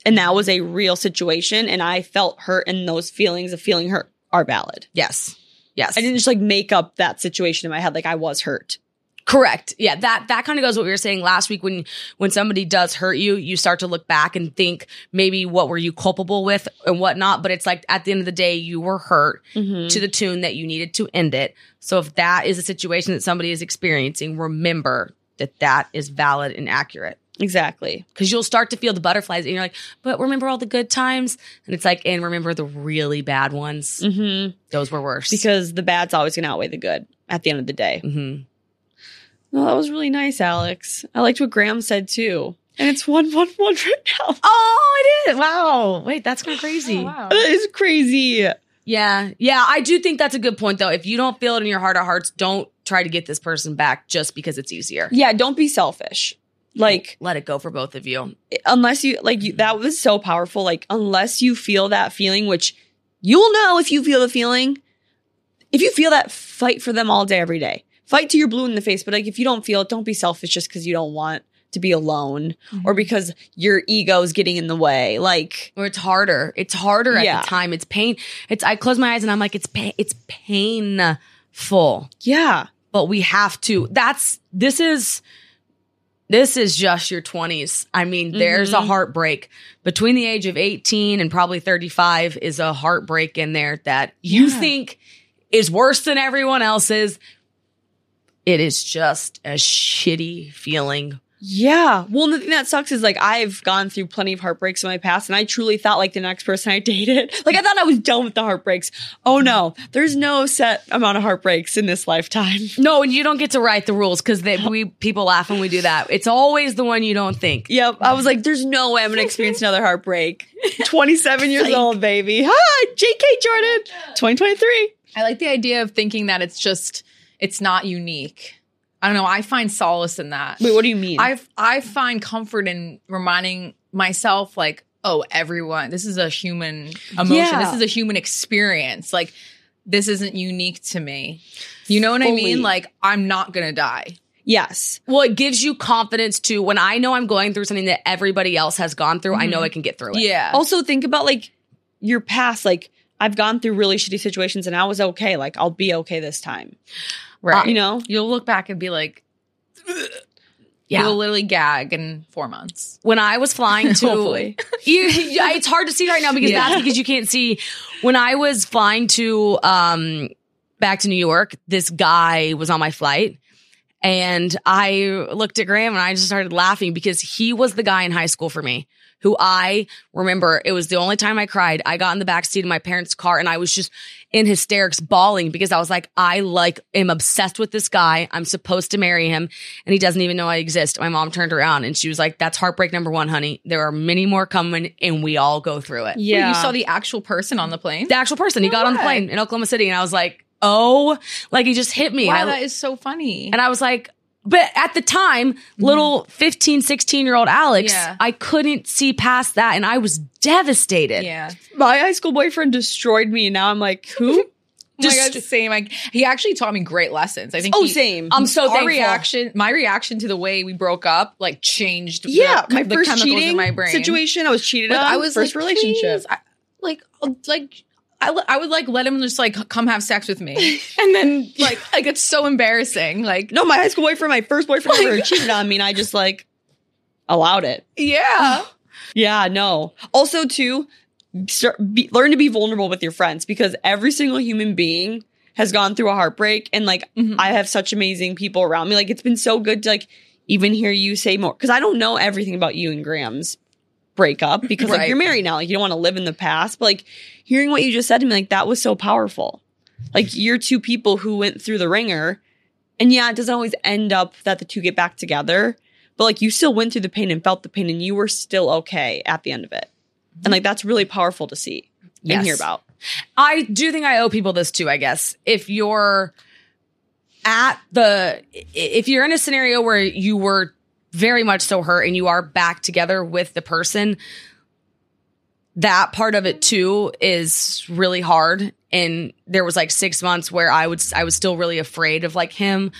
and that was a real situation and I felt hurt and those feelings of feeling hurt are valid. yes, yes. I didn't just like make up that situation in my head. Like, I was hurt. Correct. Yeah, that that kind of goes what we were saying last week when when somebody does hurt you, you start to look back and think maybe what were you culpable with and whatnot. But it's like at the end of the day, you were hurt Mm-hmm. to the tune that you needed to end it. So if that is a situation that somebody is experiencing, remember that that is valid and accurate. Exactly. Because you'll start to feel the butterflies and you're like, but remember all the good times? And it's like, and remember the really bad ones. Mm-hmm. Those were worse. Because the bad's always going to outweigh the good at the end of the day. hmm No, that was really nice, Alex. I liked what Graham said too. And it's one one one right now. Oh, it is. Wow. Wait, that's kind of crazy. Oh, wow. That is crazy. Yeah. Yeah. I do think that's a good point, though. If you don't feel it in your heart of hearts, don't try to get this person back just because it's easier. Yeah, don't be selfish. Like Let it go for both of you. unless you like you that was so powerful. Like unless you feel that feeling, which you'll know if you feel the feeling. If you feel that, fight for them all day, every day. Fight till you're blue in the face. But like if you don't feel it, don't be selfish just because you don't want to be alone or mm-hmm. because your ego is getting in the way. Like Or it's harder. It's harder at the time. It's pain. It's, I close my eyes and I'm like, it's pain. It's painful, yeah, but we have to. That's, this is, this is just your 20s. I mean, there's a Mhm. heartbreak between the age of 18 and probably 35 is a heartbreak in there that you Yeah. think is worse than everyone else's. It is just a shitty feeling. Yeah. Well, the thing that sucks is like I've gone through plenty of heartbreaks in my past, and I truly thought like the next person I dated, like I thought I was done with the heartbreaks. Oh no, there's no set amount of heartbreaks in this lifetime. No, and you don't get to write the rules because we people laugh when we do that. It's always the one you don't think. Yep. I was like, there's no way I'm gonna experience another heartbreak. 27 years Like- old, baby. Hi, JK Jordyn, 2023. I like the idea of thinking that it's just it's not unique. I don't know. I find solace in that. Wait, what do you mean? I I find comfort in reminding myself like oh, everyone, this is a human emotion. Yeah. This is a human experience. Like, this isn't unique to me. You know what I mean? Like, I'm not gonna die. Yes. Well, it gives you confidence to when I know I'm going through something that everybody else has gone through, I know mm-hmm. I can get through it. Yeah. Also think about like your past. Like I've gone through really shitty situations and I was okay. Like I'll be okay this time. right. You know? You'll look back and be like, Yeah. you'll literally gag in four months. when I was flying to. You- it's hard to see right now because Yeah. that's because you can't see. When I was flying to, um, back to New York, this guy was on my flight and I looked at Graham and I just started laughing because he was the guy in high school for me who I remember it was the only time I cried. I got in the back seat of my parents' car and I was just in hysterics bawling because I was like, I like am obsessed with this guy. I'm supposed to marry him and he doesn't even know I exist. My mom turned around and she was like, that's heartbreak number one, honey. There are many more coming and we all go through it. Wait, Yeah. you saw the actual person on the plane? The actual person, he got on the plane in Oklahoma City and I was like, oh, like he just hit me. wow, I, that is so funny. and I was like, but at the time, little 15, 16 year old Alex, Yeah. I couldn't see past that and I was devastated. yeah. My high school boyfriend destroyed me and now I'm like, who? Oh my God, same. Like he actually taught me great lessons. I think. oh, he, same. I'm so our thankful. reaction, my reaction to the way we broke up, like changed. yeah, the, my the first chemicals cheating in my brain. situation. I was cheated Like, on. I was first like, relationship. I, like, uh, like. I, I would like let him just like come have sex with me, and then like like it's so embarrassing. Like No, my high school boyfriend, my first boyfriend ever cheated on me and I just like allowed it. yeah, Yeah, no. Also, too, start, be, learn to be vulnerable with your friends because every single human being has gone through a heartbreak, and like Mhm. I have such amazing people around me. Like it's been so good to like even hear you say more because I don't know everything about you and Graham's breakup because like you're married now, like you don't want to live in the past. But like hearing what you just said to me, like that was so powerful. Like you're two people who went through the ringer, and yeah, it doesn't always end up that the two get back together but like you still went through the pain and felt the pain and you were still okay at the end of it. And like that's really powerful to see Yes. and hear about. I do think I owe people this too, I guess. If you're at the, if you're in a scenario where you were very much so hurt and you are back together with the person, that part of it too is really hard. And there was like six months where I would, I was still really afraid of like him.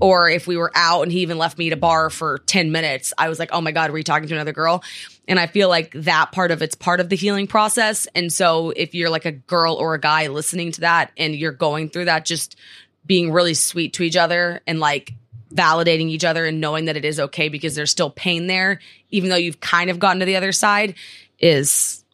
Or if we were out and he even left me at a bar for 10 minutes, I was like, oh my God, were you talking to another girl? And I feel like that part of it's part of the healing process. And so if you're like a girl or a guy listening to that and you're going through that, just being really sweet to each other and like validating each other and knowing that it is okay because there's still pain there, even though you've kind of gotten to the other side, is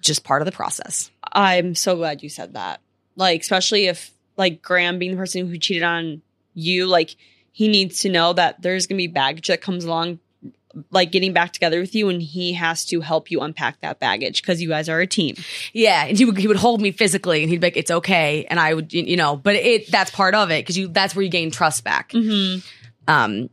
just part of the process. I'm so glad you said that. Like, especially if like Graham being the person who cheated on you, like he needs to know that there's gonna be baggage that comes along like getting back together with you and he has to help you unpack that baggage because you guys are a team. Yeah, and he would he would hold me physically, and he'd be like, "It's okay," and I would, you know, but it that's part of it because you that's where you gain trust back. Mm-hmm. Um,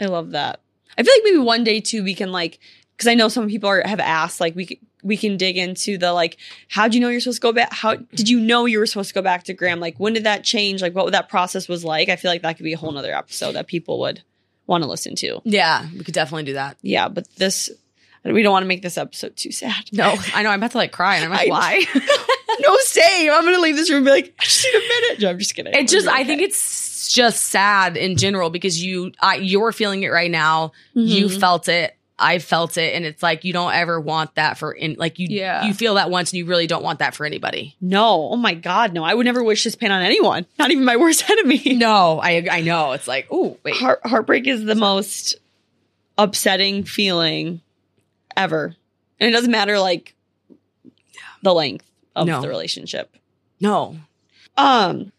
I love that. I feel like maybe one day too we can like because I know some people are, have asked like we we can dig into the like how would you know you're supposed to go back? How did you know you were supposed to go back to Graham? Like when did that change? Like what that process was like? I feel like that could be a whole nother episode that people would want to listen to. yeah, we could definitely do that. Yeah, but this we don't want to make this episode too sad. No, I know I'm about to like cry, and I'm like, why? no, same. I'm gonna leave this room and be like, I just need a minute. No, I'm just kidding. it just We're I think it's just sad in general because you I you're feeling it right now. You Mhm. felt it. I felt it, and it's like you don't ever want that for in like you Yeah. you feel that once, and you really don't want that for anybody. no. Oh my god, no. I would never wish this pain on anyone. Not even my worst enemy. No, I I know it's like oh wait Heart, heartbreak is the most upsetting feeling ever. And it doesn't matter like the length of No. the relationship. no Um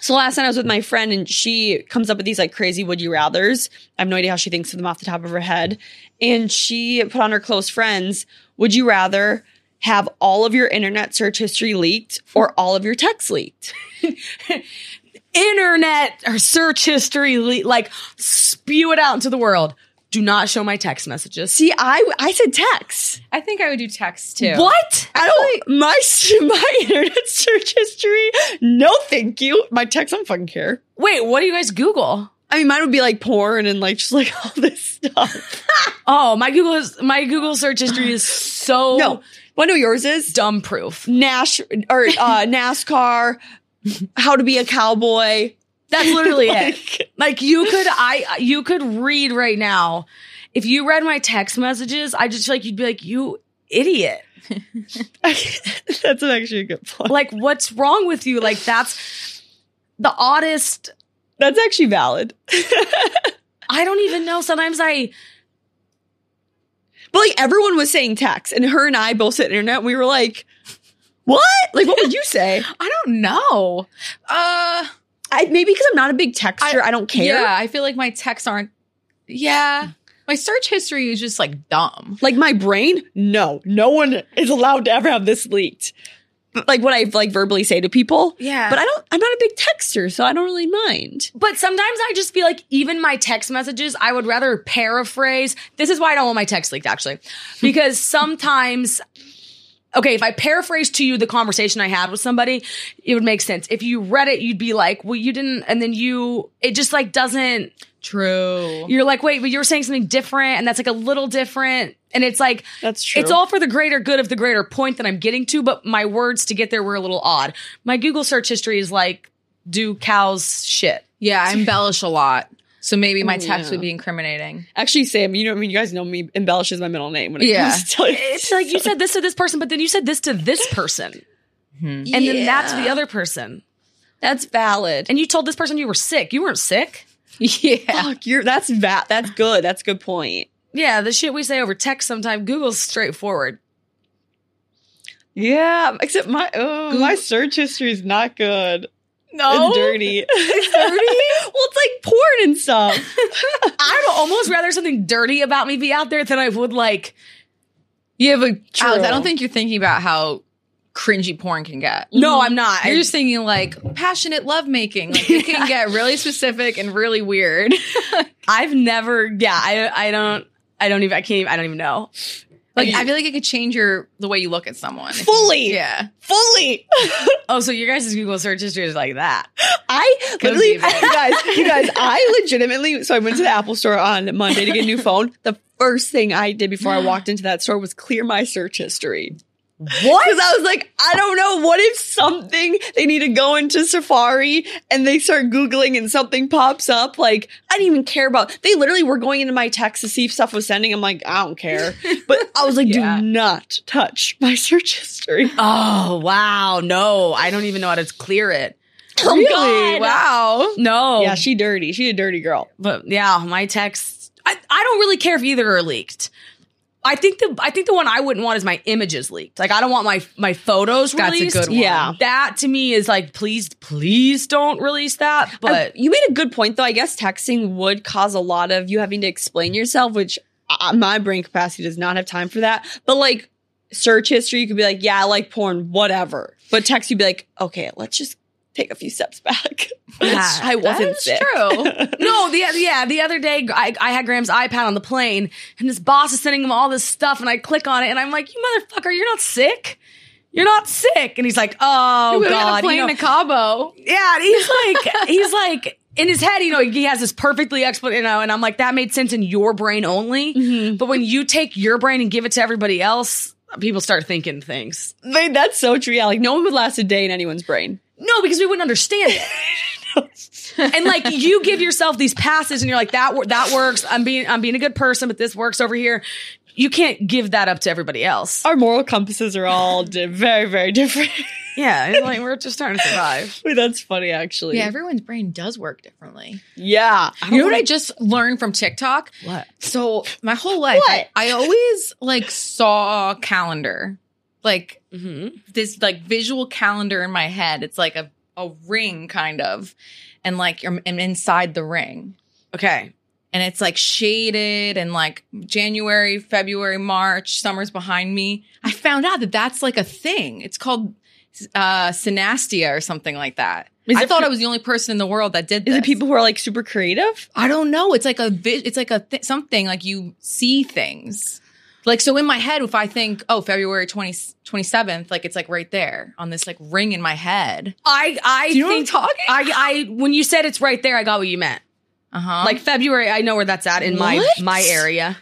so last night I was with my friend and she comes up with these like crazy would you rathers. I have no idea how she thinks of them off the top of her head. And she put on her close friends, would you rather have all of your internet search history leaked or all of your texts leaked? internet or search history le- like spew it out into the world. Do not show my text messages. See, I I said text. I think I would do text too. What? I don't my my internet search history. No, thank you. My text, I don't fucking care. Wait, what do you guys Google? I mean, mine would be like porn and like just like all this stuff. Oh, my Google is, my Google search history is so no, want to know yours is? dumb proof. Nash or uh, NASCAR, how to be a cowboy. That's literally it. Like, Like you could I you could read right now. If you read my text messages, I just feel like you'd be like, you idiot. That's an actually a good point. Like, what's wrong with you? Like, that's the oddest. That's actually valid. I don't even know. Sometimes I But like everyone was saying text, and her and I both said internet. And we were like, "What? Like, what would you say?" I don't know. Uh, I maybe because I'm not a big texter, I, don't care. Yeah, I feel like my texts aren't. Yeah, my search history is just like dumb. Like my brain, no, no one is allowed to ever have this leaked. Like what I like verbally say to people. Yeah. But I don't. I'm not a big texter, so I don't really mind. But sometimes I just feel like even my text messages, I would rather paraphrase. This is why I don't want my text leaked, actually. Because sometimes, okay, if I paraphrase to you the conversation I had with somebody, it would make sense. If you read it, you'd be like, well, you didn't, and then you, it just like doesn't, True. you're like, wait, but you were saying something different, and that's like a little different. And it's like, That's true. it's all for the greater good of the greater point that I'm getting to, but my words to get there were a little odd. My Google search history is like, do cows shit? Yeah, I embellish a lot, so maybe my Mm, text yeah. would be incriminating. Actually, Sam, you know, I mean, you guys know me. embellishes my middle name. When it Yeah. comes to telling- It's like you said this to this person, but then you said this to this person. And then that to the other person. That's valid. And you told this person you were sick. You weren't sick. Yeah. Fuck, you're that's va- That's good. That's a good point. Yeah, the shit we say over text sometimes, Google's straightforward. Yeah, except my oh, my search history is not good. No. It's dirty. It's dirty. well, it's like porn and stuff. I would almost rather something dirty about me be out there than I would like, Yeah, but Alex, I don't think you're thinking about how cringy porn can get. no, I'm not. You're I- just thinking like passionate lovemaking. Like it can get really specific and really weird. I've never, yeah, I, I don't, I don't even, I can't even, I don't even know. Like I feel like it could change your the way you look at someone. If you- Fully. yeah. Fully. Oh, so your guys' Google search history is like that. I literally, you guys, you guys, I legitimately, so I went to the Apple store on Monday to get a new phone. The first thing I did before I walked into that store was clear my search history. What? Because I was like, I don't know. What if something they need to go into Safari and they start Googling and something pops up? Like, I didn't even care about they literally were going into my text to see if stuff was sending. I'm like, I don't care. But I was like, Yeah. do not touch my search history. Oh, wow. No, I don't even know how to clear it. Oh, God. Wow. No. Yeah, she dirty. She a dirty girl. But yeah, my texts. I, I don't really care if either are leaked. I think the I think the one I wouldn't want is my images leaked. Like I don't want my my photos That's a released. good one. Yeah. That to me is like please please don't release that. But I- you made a good point though. I guess texting would cause a lot of you having to explain yourself, which uh, my brain capacity does not have time for that. But like search history, you could be like, yeah, I like porn, whatever. But text, you'd be like, okay, let's just take a few steps back. Yeah, I wasn't sick. true. no, the yeah, the other day I, I had Graham's iPad on the plane, and this boss is sending him all this stuff, and I click on it, and I'm like, "You motherfucker, you're not sick. You're not sick." And he's like, "Oh we were on a God, plane you know, to Cabo. Yeah, and he's like, he's like, in his head, you know, he has this perfectly explanation, you know, and I'm like, that made sense in your brain only. Mm-hmm. But when you take your brain and give it to everybody else, people start thinking things. That's so true. Yeah, like no one would last a day in anyone's brain. No, because we wouldn't understand it. and like you give yourself these passes, and you're like, that that works. I'm being I'm being a good person, but this works over here. You can't give that up to everybody else. Our moral compasses are all di- very, very different. Yeah, it's like we're just trying to survive. Wait, that's funny, actually. Yeah, everyone's brain does work differently. yeah. You know what I just learned from TikTok? What? So my whole life, I, I always like saw a calendar, like Mm-hmm. this like visual calendar in my head. It's like a a ring kind of, and like I'm, inside the ring, Okay. and it's like shaded and like January, February, March, summer's behind me. I found out that that's like a thing. It's called uh synesthesia or something like that. Is I thought pe- I was the only person in the world that did Is this. it people who are like super creative? I don't know. It's like a vi- it's like a th- something like you see things. Like so in my head if I think oh February 20, 27th like it's like right there on this like ring in my head. I I Do you know what I'm think talking I I when you said it's right there, I got what you meant. Uh-huh. Like February, I know where that's at in my What? my area.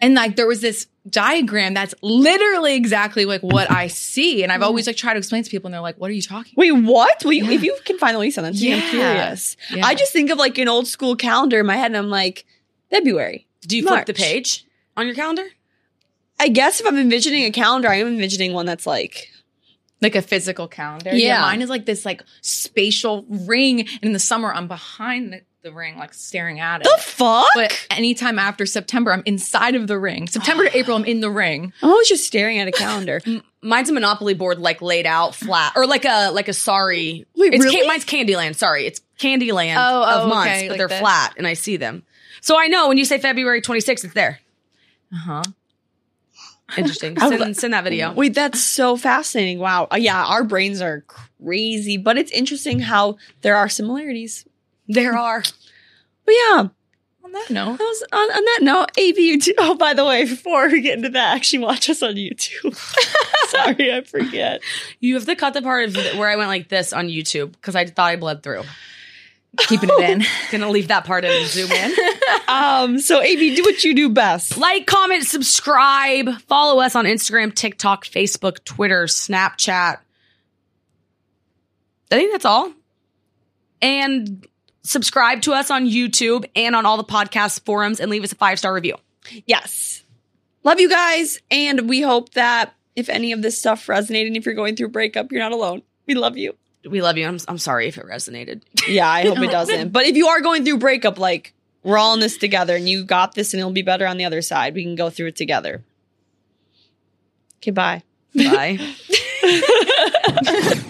and like there was this diagram that's literally exactly like what I see. And I've always like tried to explain to people and they're like, what are you talking Wait, what? Will you, Yeah. If you can find the link on that, to me, I'm Yeah. curious. Yeah. I just think of like an old school calendar in my head, and I'm like, February. Do you flip the March. page on your calendar? I guess if I'm envisioning a calendar, I am envisioning one that's like, like a physical calendar. Yeah. Mine is like this like spatial ring. And in the summer, I'm behind the, the ring, like staring at it. the fuck? but anytime after September, I'm inside of the ring. September to April, I'm in the ring. I'm always just staring at a calendar. Mine's a Monopoly board, like laid out flat, or like a like a sorry. Wait, it's really? Can- mine's Candyland. Sorry, it's Candyland Oh, of oh, months, okay, but like they're this. flat, and I see them. So I know when you say February 26th, it's there. Uh huh. Interesting. I was Send, send that video. Wait, that's so fascinating. Wow. Uh, yeah, our brains are crazy, but it's interesting how there are similarities. There are. But yeah, On that note, that was, on, on that note, YouTube. Oh, by the way, before we get into that, actually watch us on YouTube. Sorry, I forget. You have to cut the part of where I went like this on YouTube because I thought I bled through. Keeping it in. Gonna leave that part in and zoom in. Um, so AV, do what you do best. like, comment, subscribe, follow us on Instagram, TikTok, Facebook, Twitter, Snapchat. I think that's all. And subscribe to us on YouTube and on all the podcast forums and leave us a five star review. Yes. Love you guys. And we hope that if any of this stuff resonated, and if you're going through a breakup, you're not alone. We love you. We love you. I'm, I'm sorry if it resonated. Yeah, I hope it doesn't. But if you are going through breakup, like we're all in this together and you got this and it'll be better on the other side. We can go through it together. Okay, bye. Bye.